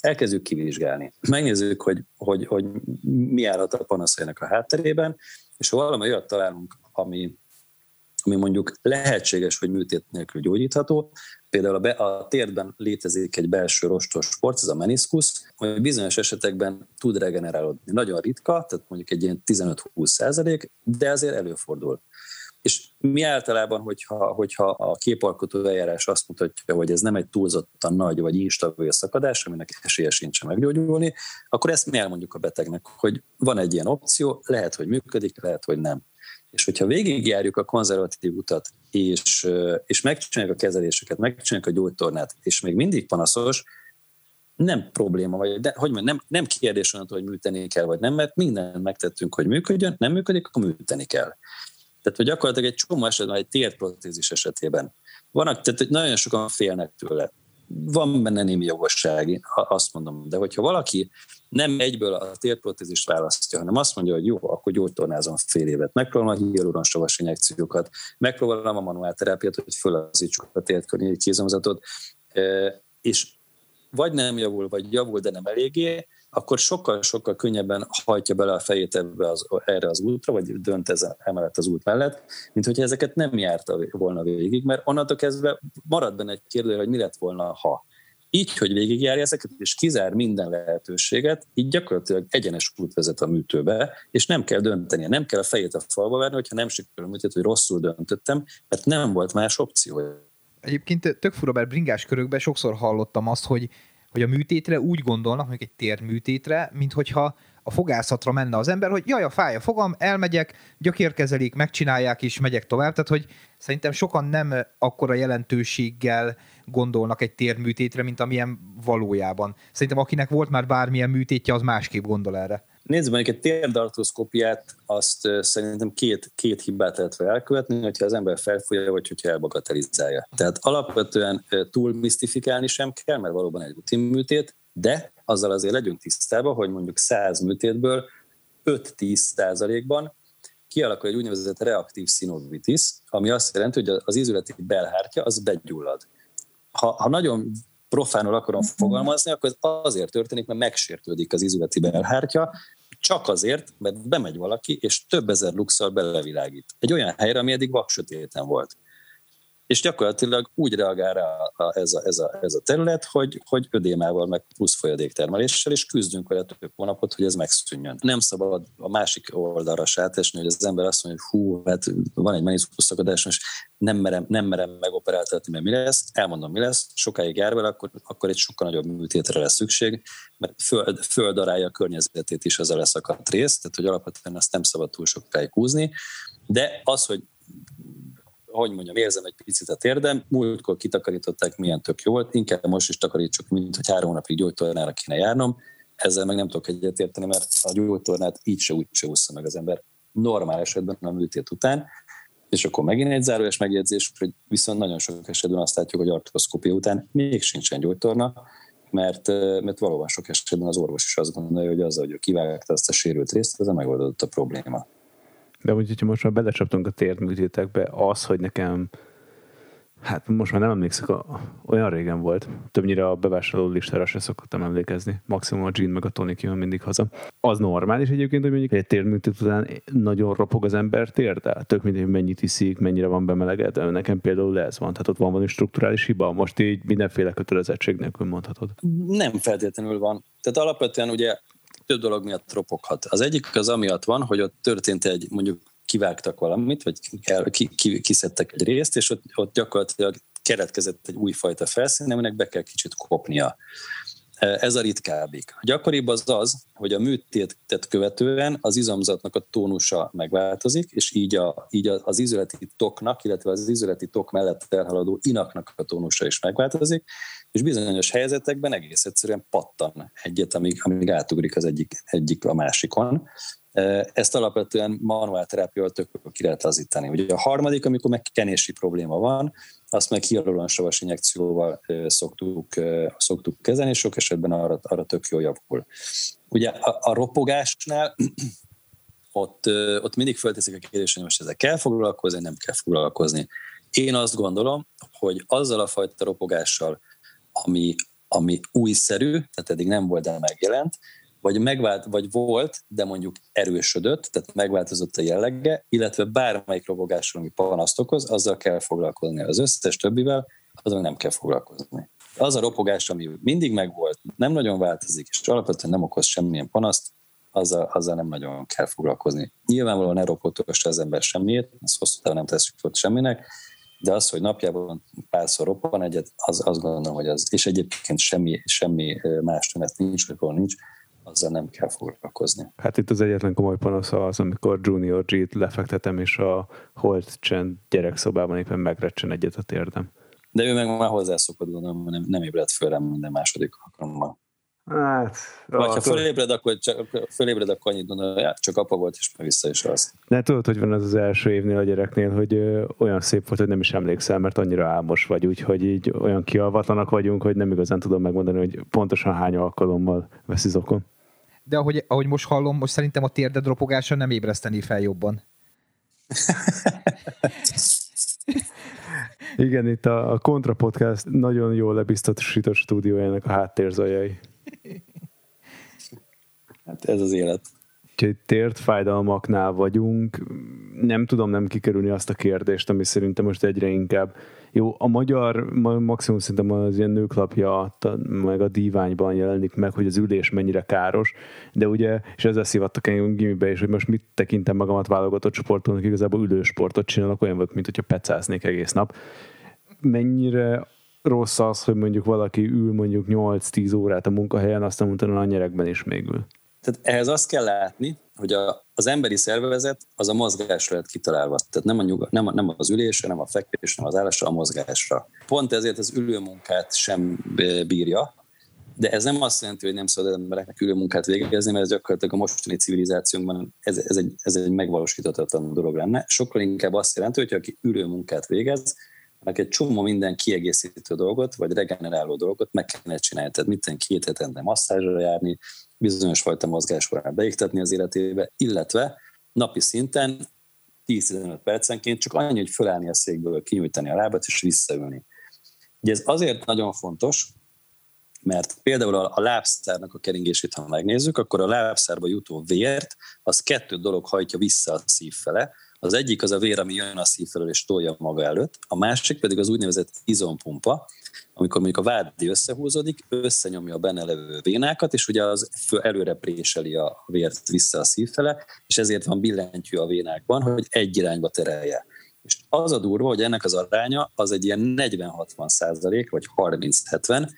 elkezdjük kivizsgálni. Megnézzük, hogy, hogy, hogy mi állhat a panaszainak a hátterében, és ha valami olyat találunk, ami, ami mondjuk lehetséges, hogy műtét nélkül gyógyítható, például a, be, a térben létezik egy belső rostos sport, ez a meniskusz, ami bizonyos esetekben tud regenerálódni. Nagyon ritka, tehát mondjuk egy ilyen 15-20 százalék, de azért előfordul. És mi általában, hogyha, hogyha a képalkotó eljárás azt mutatja, hogy ez nem egy túlzottan nagy vagy instabil szakadás, aminek esélye sincs meggyógyulni, akkor ezt mi elmondjuk a betegnek, hogy van egy ilyen opció, lehet, hogy működik, lehet, hogy nem. És hogyha végigjárjuk a konzervatív utat, és, és megcsináljuk a kezeléseket, megcsináljuk a gyógytornát, és még mindig panaszos, nem probléma, vagy de, hogy mondjam, nem, nem kérdés onnantól, hogy műteni kell, vagy nem, mert mindent megtettünk, hogy működjön, nem működik, akkor műteni kell. Tehát, hogy gyakorlatilag egy csomó esetben, egy térprotézis esetében vannak, tehát nagyon sokan félnek tőle. Van benne némi jogosság, azt mondom, de hogyha valaki nem egyből a térprotézist választja, hanem azt mondja, hogy jó, akkor gyógytornázom fél évet, megpróbálom a hialuronstavas injekciókat, megpróbálom a manuál terápiát, hogy fölazítsuk a térkörnyi kézomzatot, és vagy nem javul, vagy javul, de nem eléggé, akkor sokkal-sokkal könnyebben hajtja bele a fejét ebbe az, erre az útra, vagy dönt ez emellett az út mellett, mint hogyha ezeket nem járta volna végig, mert onnantól kezdve marad benne egy kérdő, hogy mi lett volna, ha. Így, hogy végigjárja ezeket, és kizár minden lehetőséget, így gyakorlatilag egyenes út vezet a műtőbe, és nem kell döntenie, nem kell a fejét a falba verni, hogyha nem sikerül műtét, hogy rosszul döntöttem, mert nem volt más opció. Egyébként tök fura, mert bringás körökben sokszor hallottam azt, hogy hogy a műtétre úgy gondolnak, mondjuk egy térműtétre, mint hogyha a fogászatra menne az ember, hogy jaj, a fáj a fogam, elmegyek, gyökérkezelik, megcsinálják, és megyek tovább. Tehát, hogy szerintem sokan nem akkora jelentőséggel gondolnak egy térműtétre, mint amilyen valójában. Szerintem akinek volt már bármilyen műtétje, az másképp gondol erre. Nézd, mondjuk egy térdartoszkópiát, azt szerintem két, két hibát lehet elkövetni, hogyha az ember felfújja, vagy hogyha elbagatelizálja. Tehát alapvetően túl misztifikálni sem kell, mert valóban egy rutin műtét, de azzal azért legyünk tisztában, hogy mondjuk 100 műtétből 5-10 százalékban kialakul egy úgynevezett reaktív szinovitis, ami azt jelenti, hogy az ízületi belhártya az begyullad. Ha, ha nagyon profánul akarom fogalmazni, akkor ez azért történik, mert megsértődik az izületi belhártya, csak azért, mert bemegy valaki, és több ezer luxor belevilágít. Egy olyan helyre, ami eddig vaksötéten volt és gyakorlatilag úgy reagál rá a, ez, a, ez, a, ez a terület, hogy, hogy ödémával, meg plusz folyadéktermeléssel, és küzdünk vele több hónapot, hogy ez megszűnjön. Nem szabad a másik oldalra sátesni, hogy az ember azt mondja, hogy hú, hát van egy meniszkuszakadás, és nem merem, nem merem megoperáltatni, mert mi lesz, elmondom, mi lesz, sokáig jár vele, akkor, akkor egy sokkal nagyobb műtétre lesz szükség, mert föld, földarálja a környezetét is az a leszakadt rész, tehát hogy alapvetően azt nem szabad túl sokáig húzni, de az, hogy hogy mondjam, érzem egy picit a térdem, múltkor kitakarították, milyen tök jó volt, inkább most is takarítsuk, mint hogy három napig gyógytornára kéne járnom, ezzel meg nem tudok egyetérteni, mert a gyógytornát így se úgy se úszza meg az ember normál esetben a műtét után, és akkor megint egy záróes megjegyzés, hogy viszont nagyon sok esetben azt látjuk, hogy artroszkópia után még sincsen gyógytorna, mert, mert valóban sok esetben az orvos is azt gondolja, hogy azzal, hogy ő kivágta azt a sérült részt, ez a megoldott a probléma. De úgy, hogyha most már belecsaptunk a térdműtétekbe, az, hogy nekem Hát most már nem emlékszek, olyan régen volt. Többnyire a bevásárló listára se szoktam emlékezni. Maximum a Jean meg a Tony kijön mindig haza. Az normális egyébként, hogy mondjuk egy térműtét után nagyon ropog az ember térde. Tök mindegy, hogy mennyit iszik, mennyire van bemelegedve. Nekem például ez van. Tehát ott van valami strukturális hiba. Most így mindenféle kötelezettség nélkül mondhatod. Nem feltétlenül van. Tehát alapvetően ugye több dolog miatt ropoghat. Az egyik az amiatt van, hogy ott történt egy, mondjuk kivágtak valamit, vagy ki, ki, kiszedtek egy részt, és ott, ott gyakorlatilag keretkezett egy újfajta felszín, aminek be kell kicsit kopnia. Ez a ritkábbik. Gyakoribb az az, hogy a műtétet követően az izomzatnak a tónusa megváltozik, és így, a, így az izoleti toknak, illetve az izoleti tok mellett elhaladó inaknak a tónusa is megváltozik, és bizonyos helyzetekben egész egyszerűen pattan egyet, amíg, amíg átugrik az egyik, egyik a másikon. Ezt alapvetően manuál terápiával tök ki lehet lazítani. Ugye a harmadik, amikor meg kenési probléma van, azt meg hialuronsavas injekcióval szoktuk, szoktuk kezelni, és sok esetben arra, arra tök jól javul. Ugye a, a ropogásnál ott, ott mindig fölteszik a kérdést, hogy most ezzel kell foglalkozni, nem kell foglalkozni. Én azt gondolom, hogy azzal a fajta ropogással, ami, ami újszerű, tehát eddig nem volt, de megjelent, vagy, megvált, vagy volt, de mondjuk erősödött, tehát megváltozott a jellege, illetve bármelyik robogásról, ami panaszt okoz, azzal kell foglalkozni. Az összes többivel azon nem kell foglalkozni. Az a ropogás, ami mindig megvolt, nem nagyon változik, és alapvetően nem okoz semmilyen panaszt, azzal, azzal nem nagyon kell foglalkozni. Nyilvánvalóan ne ropogtassa az ember semmiért, ezt hosszú távon nem teszünk ott semminek, de az, hogy napjában párszor roppan egyet, az, azt gondolom, hogy az, és egyébként semmi, semmi más tünet nincs, vagy nincs, azzal nem kell foglalkozni. Hát itt az egyetlen komoly panasz az, amikor Junior G-t lefektetem, és a Holt csend gyerekszobában éppen megrecsen egyet a térdem. De ő meg már hozzászokott, gondolom, nem, nem ébredt föl minden második alkalommal. Hát, Vagy ha fölébred, akkor, csak, fölébred, akkor annyit mondod, hogy csak apa volt, és már vissza is az. De tudod, hogy van az az első évnél a gyereknél, hogy ö, olyan szép volt, hogy nem is emlékszel, mert annyira álmos vagy, úgyhogy így olyan kialvatlanak vagyunk, hogy nem igazán tudom megmondani, hogy pontosan hány alkalommal veszi zokon de ahogy, ahogy most hallom, most szerintem a térded ropogása nem ébreszteni fel jobban. Igen, itt a, a Contra Podcast nagyon jól lebiztosított stúdiójának a háttérzajai. Hát ez az élet. Úgyhogy tért fájdalmaknál vagyunk. Nem tudom nem kikerülni azt a kérdést, ami szerintem most egyre inkább jó, a magyar maximum szerintem az ilyen nőklapja, meg a díványban jelenik meg, hogy az ülés mennyire káros, de ugye, és ezzel szívattak engem gimibe is, hogy most mit tekintem magamat válogatott sportolnak, igazából ülősportot csinálok, olyan volt, mint hogyha pecáznék egész nap. Mennyire rossz az, hogy mondjuk valaki ül mondjuk 8-10 órát a munkahelyen, aztán utána a nyerekben is még ül. Tehát ehhez azt kell látni, hogy a, az emberi szervezet az a mozgásra lett kitalálva. Tehát nem, a nyuga, nem, a, nem az ülésre, nem a fekvésre, nem az állásra, a mozgásra. Pont ezért az ülőmunkát sem bírja, de ez nem azt jelenti, hogy nem szabad embereknek ülőmunkát végezni, mert ez gyakorlatilag a mostani civilizációnkban ez, ez, egy, ez egy megvalósíthatatlan dolog lenne. Sokkal inkább azt jelenti, hogy aki ülőmunkát végez, annak egy csomó minden kiegészítő dolgot, vagy regeneráló dolgot meg kellene csinálni. Tehát mit két hetente masszázsra járni, bizonyos fajta mozgásforrát beiktatni az életébe, illetve napi szinten 10-15 percenként csak annyi, hogy fölállni a székből, kinyújtani a lábat és visszaülni. Ugye ez azért nagyon fontos, mert például a lábszárnak a keringését, ha megnézzük, akkor a lábszárba jutó vért, az kettő dolog hajtja vissza a szív fele. Az egyik az a vér, ami jön a szív és tolja maga előtt, a másik pedig az úgynevezett izompumpa, amikor mondjuk a vádi összehúzódik, összenyomja a benne levő vénákat, és ugye az előre préseli a vért vissza a szív fele, és ezért van billentyű a vénákban, hogy egy irányba terelje. És az a durva, hogy ennek az aránya az egy ilyen 40-60 százalék, vagy 30-70,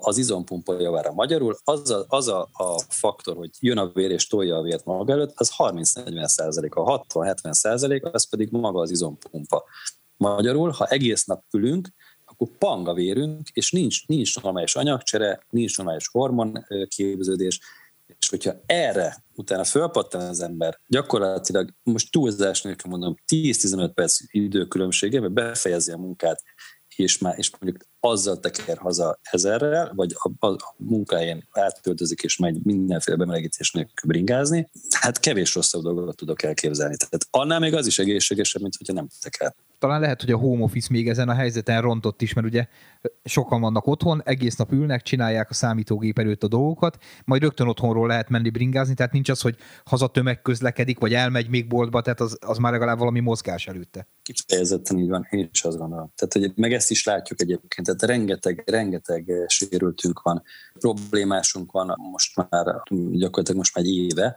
az izompumpa javára. Magyarul az a, az a, a faktor, hogy jön a vér és tolja a vért maga előtt, az 30-40 százalék, a 60-70 százalék, az pedig maga az izompumpa. Magyarul, ha egész nap ülünk, akkor pang a vérünk, és nincs, nincs normális anyagcsere, nincs normális hormonképződés, és hogyha erre utána fölpattan az ember, gyakorlatilag most túlzás nélkül mondom, 10-15 perc időkülönbségében befejezi a munkát, és, már, és mondjuk azzal teker haza ezerrel, vagy a, a, a munkáján átköltözik és megy mindenféle bemelegítés nélkül bringázni, hát kevés rosszabb dolgot tudok elképzelni. Tehát annál még az is egészségesebb, mint hogyha nem teker talán lehet, hogy a home office még ezen a helyzeten rontott is, mert ugye sokan vannak otthon, egész nap ülnek, csinálják a számítógép előtt a dolgokat, majd rögtön otthonról lehet menni bringázni, tehát nincs az, hogy haza tömegközlekedik, vagy elmegy még boltba, tehát az, az már legalább valami mozgás előtte. Kifejezetten így van, én is azt gondolom. Tehát, hogy meg ezt is látjuk egyébként, tehát rengeteg, rengeteg sérültünk van, problémásunk van most már, gyakorlatilag most már egy éve,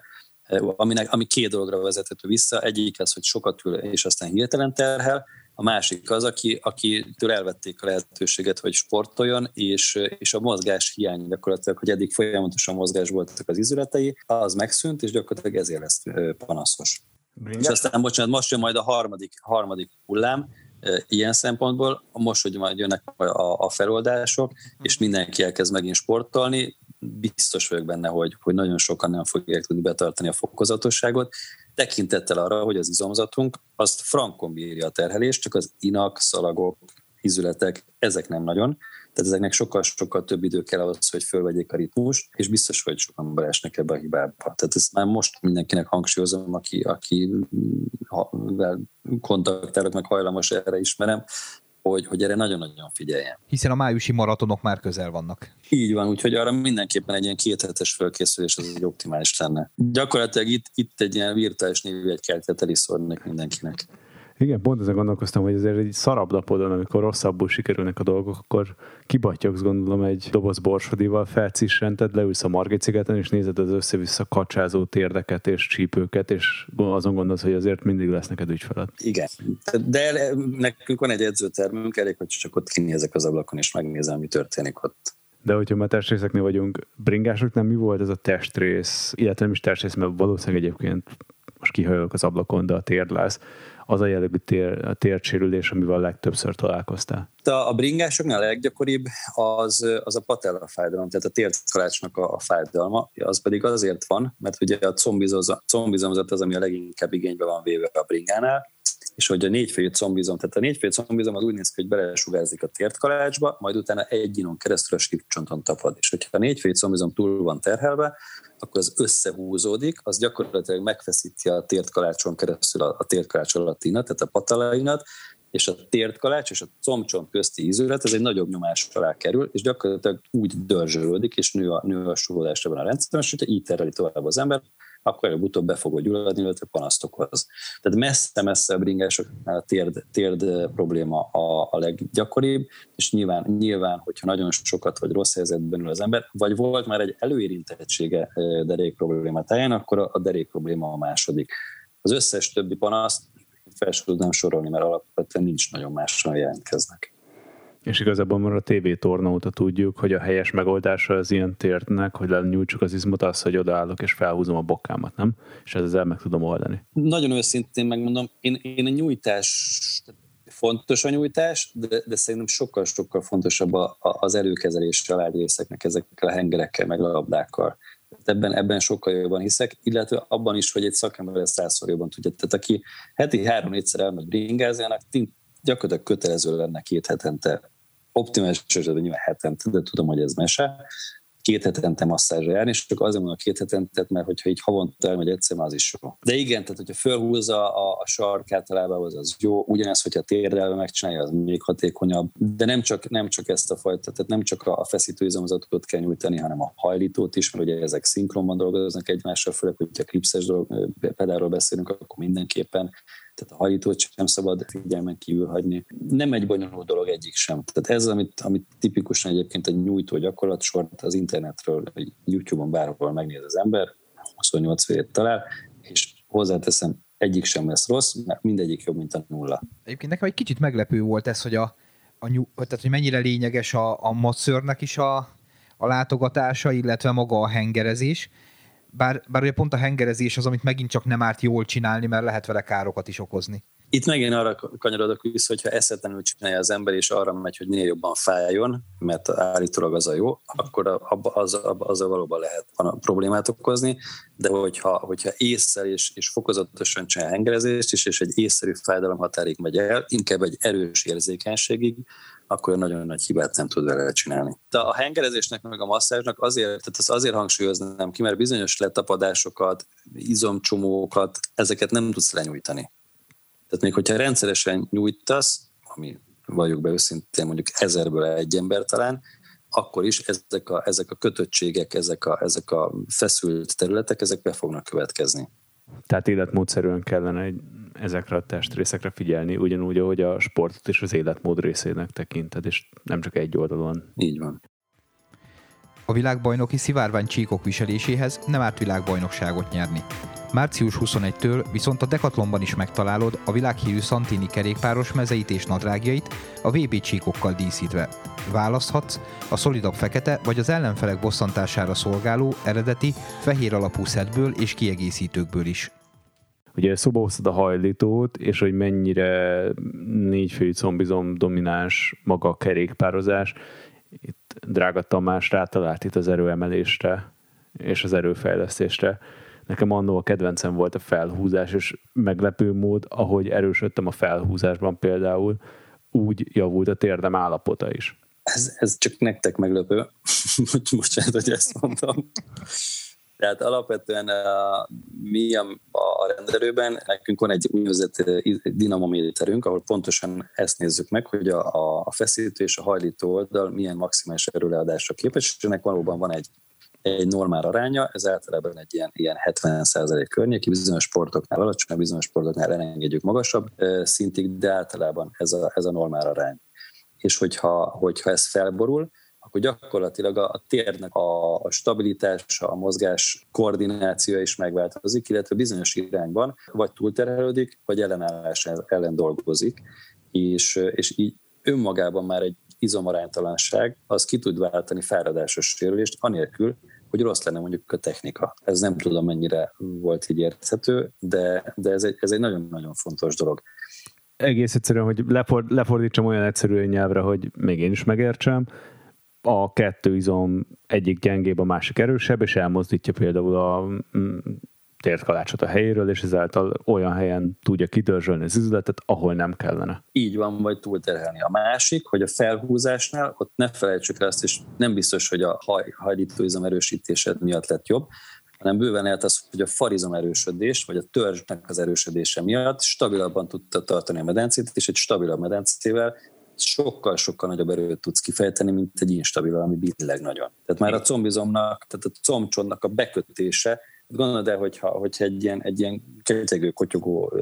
aminek, ami két dologra vezethető vissza. Egyik az, hogy sokat ül, és aztán hirtelen terhel, a másik az, aki, akitől elvették a lehetőséget, hogy sportoljon, és, és a mozgás hiány gyakorlatilag, hogy eddig folyamatosan mozgás voltak az izületei, az megszűnt, és gyakorlatilag ezért lesz panaszos. Bringet? És aztán, bocsánat, most jön majd a harmadik, harmadik hullám, ilyen szempontból, most, hogy majd jönnek a, a feloldások, és mindenki elkezd megint sportolni, biztos vagyok benne, hogy, hogy nagyon sokan nem fogják tudni betartani a fokozatosságot, tekintettel arra, hogy az izomzatunk azt frankon bírja a terhelést, csak az inak, szalagok, izületek, ezek nem nagyon. Tehát ezeknek sokkal-sokkal több idő kell ahhoz, hogy fölvegyék a ritmust, és biztos, hogy sokan beesnek ebbe a hibába. Tehát ezt már most mindenkinek hangsúlyozom, aki, aki ha, kontaktálok, meg hajlamos erre ismerem, hogy, hogy erre nagyon-nagyon figyeljen. Hiszen a májusi maratonok már közel vannak. Így van, úgyhogy arra mindenképpen egy ilyen kéthetes fölkészülés az egy optimális lenne. Gyakorlatilag itt, itt egy ilyen virtuális névjegykeltet el is szórnék mindenkinek. Igen, pont ezen gondolkoztam, hogy azért egy szarabb napodon, amikor rosszabbul sikerülnek a dolgok, akkor kibatyogsz gondolom egy doboz borsodival, felcissented, leülsz a Margit szigeten, és nézed az össze-vissza kacsázó térdeket és csípőket, és azon gondolsz, hogy azért mindig lesz neked ügyfeled. Igen, de nekünk van egy edzőtermünk, elég, hogy csak ott kinézek az ablakon, és megnézem, mi történik ott. De hogyha már testrészeknél vagyunk, bringásoknál mi volt ez a testrész, illetve nem is testrész, mert valószínűleg egyébként most kihajolok az ablakon, de a térdlász, az a jellegű tér, a térsérülés, amivel legtöbbször találkoztál? A, a bringásoknál a leggyakoribb az, az a patella fájdalom, tehát a térkalácsnak a, a fájdalma, az pedig azért van, mert ugye a combizomzat az, ami a leginkább igénybe van véve a bringánál, és hogy a négyfejű combizom, tehát a négyfejű combizom az úgy néz ki, hogy belesugárzik a tértkalácsba, majd utána egy inon keresztül a slipcsonton tapad. És hogyha a négyfejű combizom túl van terhelve, akkor az összehúzódik, az gyakorlatilag megfeszíti a tértkalácson keresztül a, a tértkalács inat, tehát a patalainat, és a tértkalács és a combcsont közti ízület, ez egy nagyobb nyomás alá kerül, és gyakorlatilag úgy dörzsölődik, és nő a, nő a ebben a rendszerben, és hogyha így tereli tovább az ember, akkor előbb-utóbb be fog gyulladni, illetve panaszt okoz. Tehát messze-messze bringásoknál a térd, térd probléma a, a leggyakoribb, és nyilván, nyilván, hogyha nagyon sokat vagy rossz helyzetben ül az ember, vagy volt már egy előérintettsége derék probléma táján, akkor a derék probléma a második. Az összes többi panaszt fel tudnám sorolni, mert alapvetően nincs nagyon mással jelentkeznek. És igazából már a TV torna óta tudjuk, hogy a helyes megoldása az ilyen tértnek, hogy lenyújtsuk az izmot, az, hogy odaállok és felhúzom a bokámat, nem? És ezzel meg tudom oldani. Nagyon őszintén megmondom, én, én a nyújtás, fontos a nyújtás, de, de szerintem sokkal-sokkal fontosabb a, a, az előkezelés a részeknek ezekkel a hengerekkel, meg a labdákkal. Ebben, ebben sokkal jobban hiszek, illetve abban is, hogy egy szakember ezt százszor jobban tudja. Tehát aki heti három-négyszer elmegy bringázni, gyakorlatilag kötelező lenne két hetente optimális esetben nyilván hetente, de tudom, hogy ez mese, két hetente masszázsra járni, és csak azért mondom a két hetente, mert hogyha így havonta elmegy egyszer, az is jó. De igen, tehát hogyha fölhúzza a, a sarkát a lábához, az jó. Ugyanez, hogyha térdelve megcsinálja, az még hatékonyabb. De nem csak, nem csak ezt a fajta, tehát nem csak a feszítő izomzatot kell nyújtani, hanem a hajlítót is, mert ugye ezek szinkronban dolgoznak egymással, főleg, hogyha klipszes dolog, pedálról beszélünk, akkor mindenképpen tehát a hajlítót sem szabad figyelmen kívül hagyni. Nem egy bonyolult dolog egyik sem. Tehát ez, amit, amit tipikusan egyébként egy nyújtó gyakorlatsort az internetről, YouTube-on bárhol megnéz az ember, 28 félét talál, és hozzáteszem, egyik sem lesz rossz, mert mindegyik jobb, mint a nulla. Egyébként nekem egy kicsit meglepő volt ez, hogy a, a nyú, tehát, hogy mennyire lényeges a, a masszörnek is a, a látogatása, illetve maga a hengerezés bár, bár ugye pont a hengerezés az, amit megint csak nem árt jól csinálni, mert lehet vele károkat is okozni. Itt megint arra kanyarodok vissza, hogyha eszetlenül csinálja az ember, és arra megy, hogy minél jobban fájjon, mert állítólag az a jó, akkor abba, az, abba, az a valóban lehet problémát okozni, de hogyha, hogyha észszel és, és fokozatosan csinál hengerezést is, és egy észszerű fájdalom határig megy el, inkább egy erős érzékenységig, akkor nagyon nagy hibát nem tud vele csinálni. De a hengerezésnek meg a masszázsnak azért, tehát az azért hangsúlyoznám ki, mert bizonyos letapadásokat, izomcsomókat, ezeket nem tudsz lenyújtani. Tehát még hogyha rendszeresen nyújtasz, ami vagyok be őszintén mondjuk ezerből egy ember talán, akkor is ezek a, ezek a kötöttségek, ezek a, ezek a feszült területek, ezek be fognak következni. Tehát életmódszerűen kellene egy, ezekre a testrészekre figyelni, ugyanúgy, ahogy a sportot és az életmód részének tekinted, és nem csak egy oldalon. Így van. A világbajnoki szivárvány csíkok viseléséhez nem árt világbajnokságot nyerni. Március 21-től viszont a Decathlonban is megtalálod a világhírű Santini kerékpáros mezeit és nadrágjait a VB csíkokkal díszítve. Választhatsz a szolidabb fekete vagy az ellenfelek bosszantására szolgáló eredeti fehér alapú szedből és kiegészítőkből is. Ugye szóba hoztad a hajlítót, és hogy mennyire négyfői combizom domináns maga a kerékpározás. Itt drága Tamás rátalált itt az erőemelésre és az erőfejlesztésre Nekem annó a kedvencem volt a felhúzás, és meglepő mód, ahogy erősödtem a felhúzásban például, úgy javult a térdem állapota is. Ez, ez csak nektek meglepő. Bocsánat, hogy ezt mondtam. Tehát alapvetően a, mi a, a rendelőben, nekünk van egy úgynevezett dinamométerünk, ahol pontosan ezt nézzük meg, hogy a, a feszítő és a hajlító oldal milyen maximális erőleadásra képes, és ennek valóban van egy egy normál aránya, ez általában egy ilyen, ilyen 70% környéki, bizonyos sportoknál alacsony, bizonyos sportoknál elengedjük magasabb szintig, de általában ez a, ez a normál arány. És hogyha, hogyha ez felborul, akkor gyakorlatilag a, a térnek a, a stabilitása, a mozgás koordinációja is megváltozik, illetve bizonyos irányban vagy túlterhelődik, vagy ellenállás ellen dolgozik, és, és így önmagában már egy izomaránytalanság, az ki tud váltani fáradásos sérülést, anélkül, hogy rossz lenne mondjuk a technika. Ez nem tudom, mennyire volt így érthető, de, de ez, egy, ez egy nagyon-nagyon fontos dolog. Egész egyszerűen, hogy leford, lefordítsam olyan egyszerű nyelvre, hogy még én is megértsem, a kettő izom egyik gyengébb, a másik erősebb, és elmozdítja például a mm, kalácsot a helyéről, és ezáltal olyan helyen tudja kidörzsölni az üzletet, ahol nem kellene. Így van, vagy túlterhelni. A másik, hogy a felhúzásnál, ott ne felejtsük el azt, és nem biztos, hogy a haj, hajlítóizom erősítésed miatt lett jobb, hanem bőven lehet az, hogy a farizom erősödés, vagy a törzsnek az erősödése miatt stabilabban tudta tartani a medencét, és egy stabilabb medencével sokkal-sokkal nagyobb erőt tudsz kifejteni, mint egy instabil, ami billeg nagyon. Tehát már a combizomnak, tehát a combcsonnak a bekötése Gondolod el, hogyha, hogyha egy ilyen, egy ilyen ketyegő, kotyogó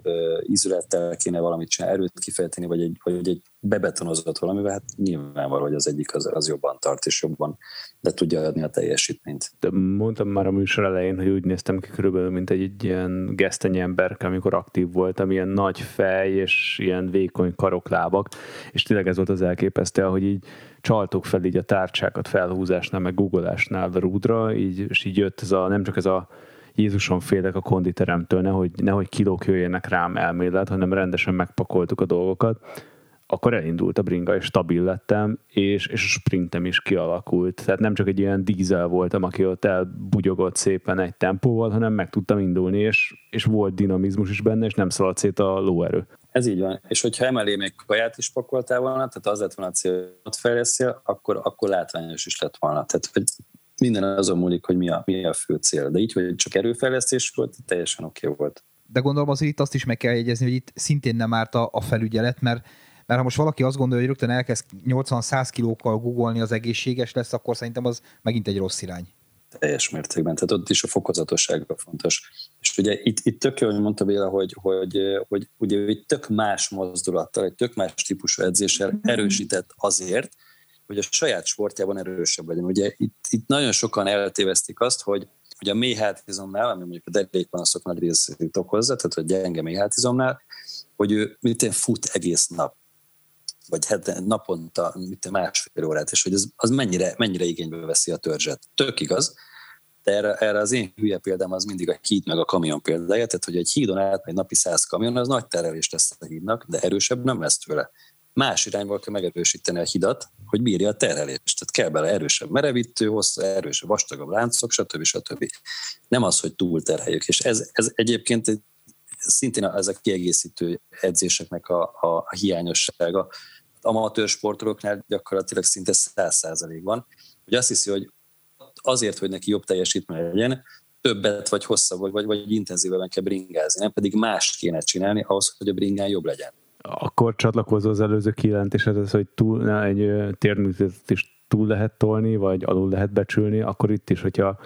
ízülettel kéne valamit csinálni, erőt kifejteni, vagy egy, vagy egy bebetonozott valamivel, hát nyilvánvaló, hogy az egyik az, az jobban tart, és jobban le tudja adni a teljesítményt. De mondtam már a műsor elején, hogy úgy néztem ki körülbelül, mint egy, egy ilyen geszteny ember, amikor aktív voltam, ilyen nagy fej, és ilyen vékony karoklábak, és tényleg ez volt az elképesztő, hogy így csaltuk fel így a tárcsákat felhúzásnál, meg googolásnál a rúdra, így, és így jött ez a, nem csak ez a Jézuson félek a konditeremtől, nehogy, nehogy kilók jöjjenek rám elmélet, hanem rendesen megpakoltuk a dolgokat, akkor elindult a bringa, és stabil lettem, és, és a sprintem is kialakult. Tehát nem csak egy ilyen dízel voltam, aki ott elbugyogott szépen egy tempóval, hanem meg tudtam indulni, és, és volt dinamizmus is benne, és nem szaladt szét a lóerő. Ez így van. És hogyha emelé még kaját is pakoltál volna, tehát az lett volna a cél, hogy fejleszél, akkor, akkor látványos is lett volna. Tehát, hogy minden azon múlik, hogy mi a, mi a fő cél. De így, hogy csak erőfejlesztés volt, teljesen oké okay volt. De gondolom azért itt azt is meg kell jegyezni, hogy itt szintén nem árt a, a felügyelet, mert mert ha most valaki azt gondolja, hogy rögtön elkezd 80-100 kilókkal googolni az egészséges lesz, akkor szerintem az megint egy rossz irány. Teljes mértékben, tehát ott is a fokozatosság fontos. És ugye itt, itt tök jó, hogy mondta Béla, hogy, hogy, hogy ugye egy tök más mozdulattal, egy tök más típusú edzéssel erősített azért, hogy a saját sportjában erősebb legyen. Ugye itt, itt nagyon sokan eltévesztik azt, hogy hogy a méhátizomnál, ami mondjuk a derékpanaszok nagy részét okozza, tehát a gyenge méhátizomnál, hogy ő mit fut egész nap vagy heten, naponta mit másfél órát, és hogy az, az mennyire, mennyire igénybe veszi a törzset. Tök igaz, de erre, erre az én hülye példám az mindig a híd meg a kamion példája, tehát hogy egy hídon át egy napi száz kamion, az nagy terelés lesz a hídnak, de erősebb nem lesz tőle. Más irányból kell megerősíteni a hidat, hogy bírja a terelést. Tehát kell bele erősebb merevítő, hosszú, erősebb, vastagabb láncok, stb. stb. Nem az, hogy túlterheljük. És ez, ez egyébként egy, szintén ez a kiegészítő edzéseknek a, a, hiányossága, amatőr sportolóknál gyakorlatilag szinte száz százalék van, hogy azt hiszi, hogy azért, hogy neki jobb teljesítmény legyen, többet vagy hosszabb, vagy, vagy, vagy intenzívebben kell bringázni, nem pedig mást kéne csinálni ahhoz, hogy a bringán jobb legyen. Akkor csatlakozó az előző kijelentéshez, egy túl, egy térműtétet is túl lehet tolni, vagy alul lehet becsülni, akkor itt is, hogyha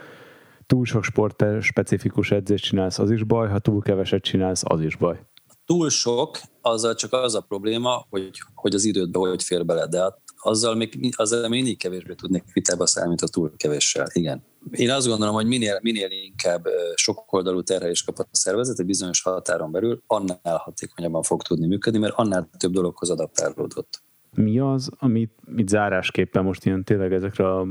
túl sok sport specifikus edzést csinálsz, az is baj, ha túl keveset csinálsz, az is baj túl sok, azzal csak az a probléma, hogy, hogy az idődbe hogy fér bele, de azzal még, azzal mindig kevésbé tudnék vitába mint a túl kevéssel. Igen. Én azt gondolom, hogy minél, minél inkább sok oldalú terhelés kap a szervezet egy bizonyos határon belül, annál hatékonyabban fog tudni működni, mert annál több dologhoz adaptálódott. Mi az, amit, amit zárásképpen most ilyen tényleg ezekre a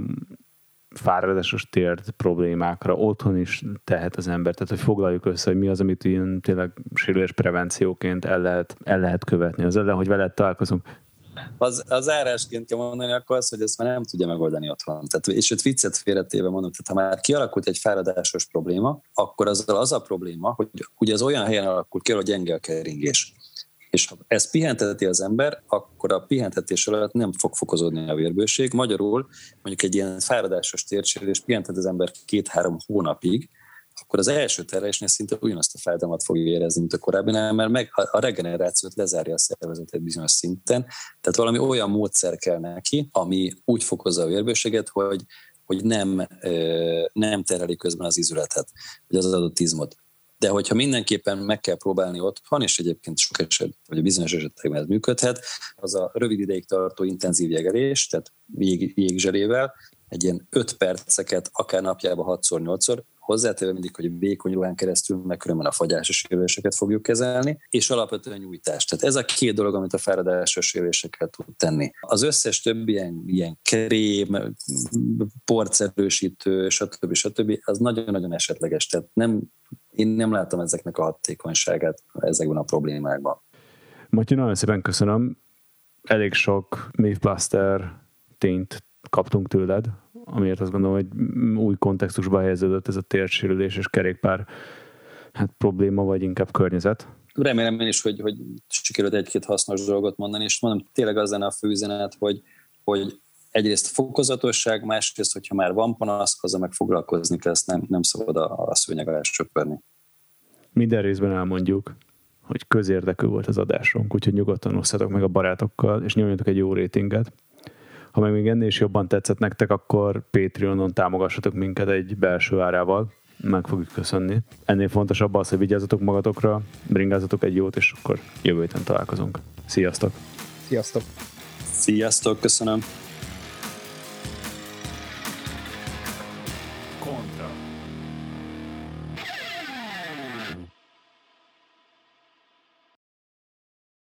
fáradásos térd problémákra otthon is tehet az ember. Tehát, hogy foglaljuk össze, hogy mi az, amit ilyen tényleg sérülés prevencióként el lehet, el lehet követni. Az ellen, hogy veled találkozunk, az, az árásként kell mondani akkor az, hogy ezt már nem tudja megoldani otthon. Tehát, és ott viccet félretéve mondom, tehát ha már kialakult egy fáradásos probléma, akkor az az a probléma, hogy ugye az olyan helyen alakult ki, hogy gyenge a keringés. És ha ezt pihenteti az ember, akkor a pihentetés alatt nem fog fokozódni a vérbőség. Magyarul mondjuk egy ilyen fáradásos tércsérés pihentet az ember két-három hónapig, akkor az első terhelésnél szinte ugyanazt a fájdalmat fogja érezni, mint a korábbinál, mert meg a regenerációt lezárja a egy bizonyos szinten. Tehát valami olyan módszer kell neki, ami úgy fokozza a vérbőséget, hogy, hogy nem, nem tereli közben az izületet, vagy az adott izmot. De hogyha mindenképpen meg kell próbálni otthon, és egyébként sok eset, vagy a bizonyos esetekben ez működhet, az a rövid ideig tartó intenzív jegelés, tehát jég, jégzserével, egy ilyen 5 perceket, akár napjában 6-8-szor, hozzátéve mindig, hogy vékony ruhán keresztül, meg különben a fagyásos sérüléseket fogjuk kezelni, és alapvetően nyújtás. Tehát ez a két dolog, amit a fáradásos sérülésekkel tud tenni. Az összes többi ilyen, ilyen krém, porcerősítő, stb. stb. az nagyon-nagyon esetleges. Tehát nem, én nem látom ezeknek a hatékonyságát ezekben a problémákban. Matyi, nagyon szépen köszönöm. Elég sok Mythbuster tényt kaptunk tőled, amiért azt gondolom, hogy új kontextusba helyeződött ez a térsérülés és kerékpár hát probléma, vagy inkább környezet. Remélem én is, hogy, hogy sikerült egy-két hasznos dolgot mondani, és mondom, tényleg az lenne a főüzenet, hogy, hogy egyrészt fokozatosság, másrészt, hogyha már van panasz, azzal meg foglalkozni kell, ezt nem, nem szabad a, a szőnyeg alá söpörni. Minden részben elmondjuk, hogy közérdekű volt az adásunk, úgyhogy nyugodtan osszatok meg a barátokkal, és nyomjatok egy jó rétinget. Ha meg még ennél is jobban tetszett nektek, akkor Patreonon támogassatok minket egy belső árával, meg fogjuk köszönni. Ennél fontosabb az, hogy vigyázzatok magatokra, bringázatok egy jót, és akkor jövő héten találkozunk. Sziasztok! Sziasztok! Sziasztok, köszönöm!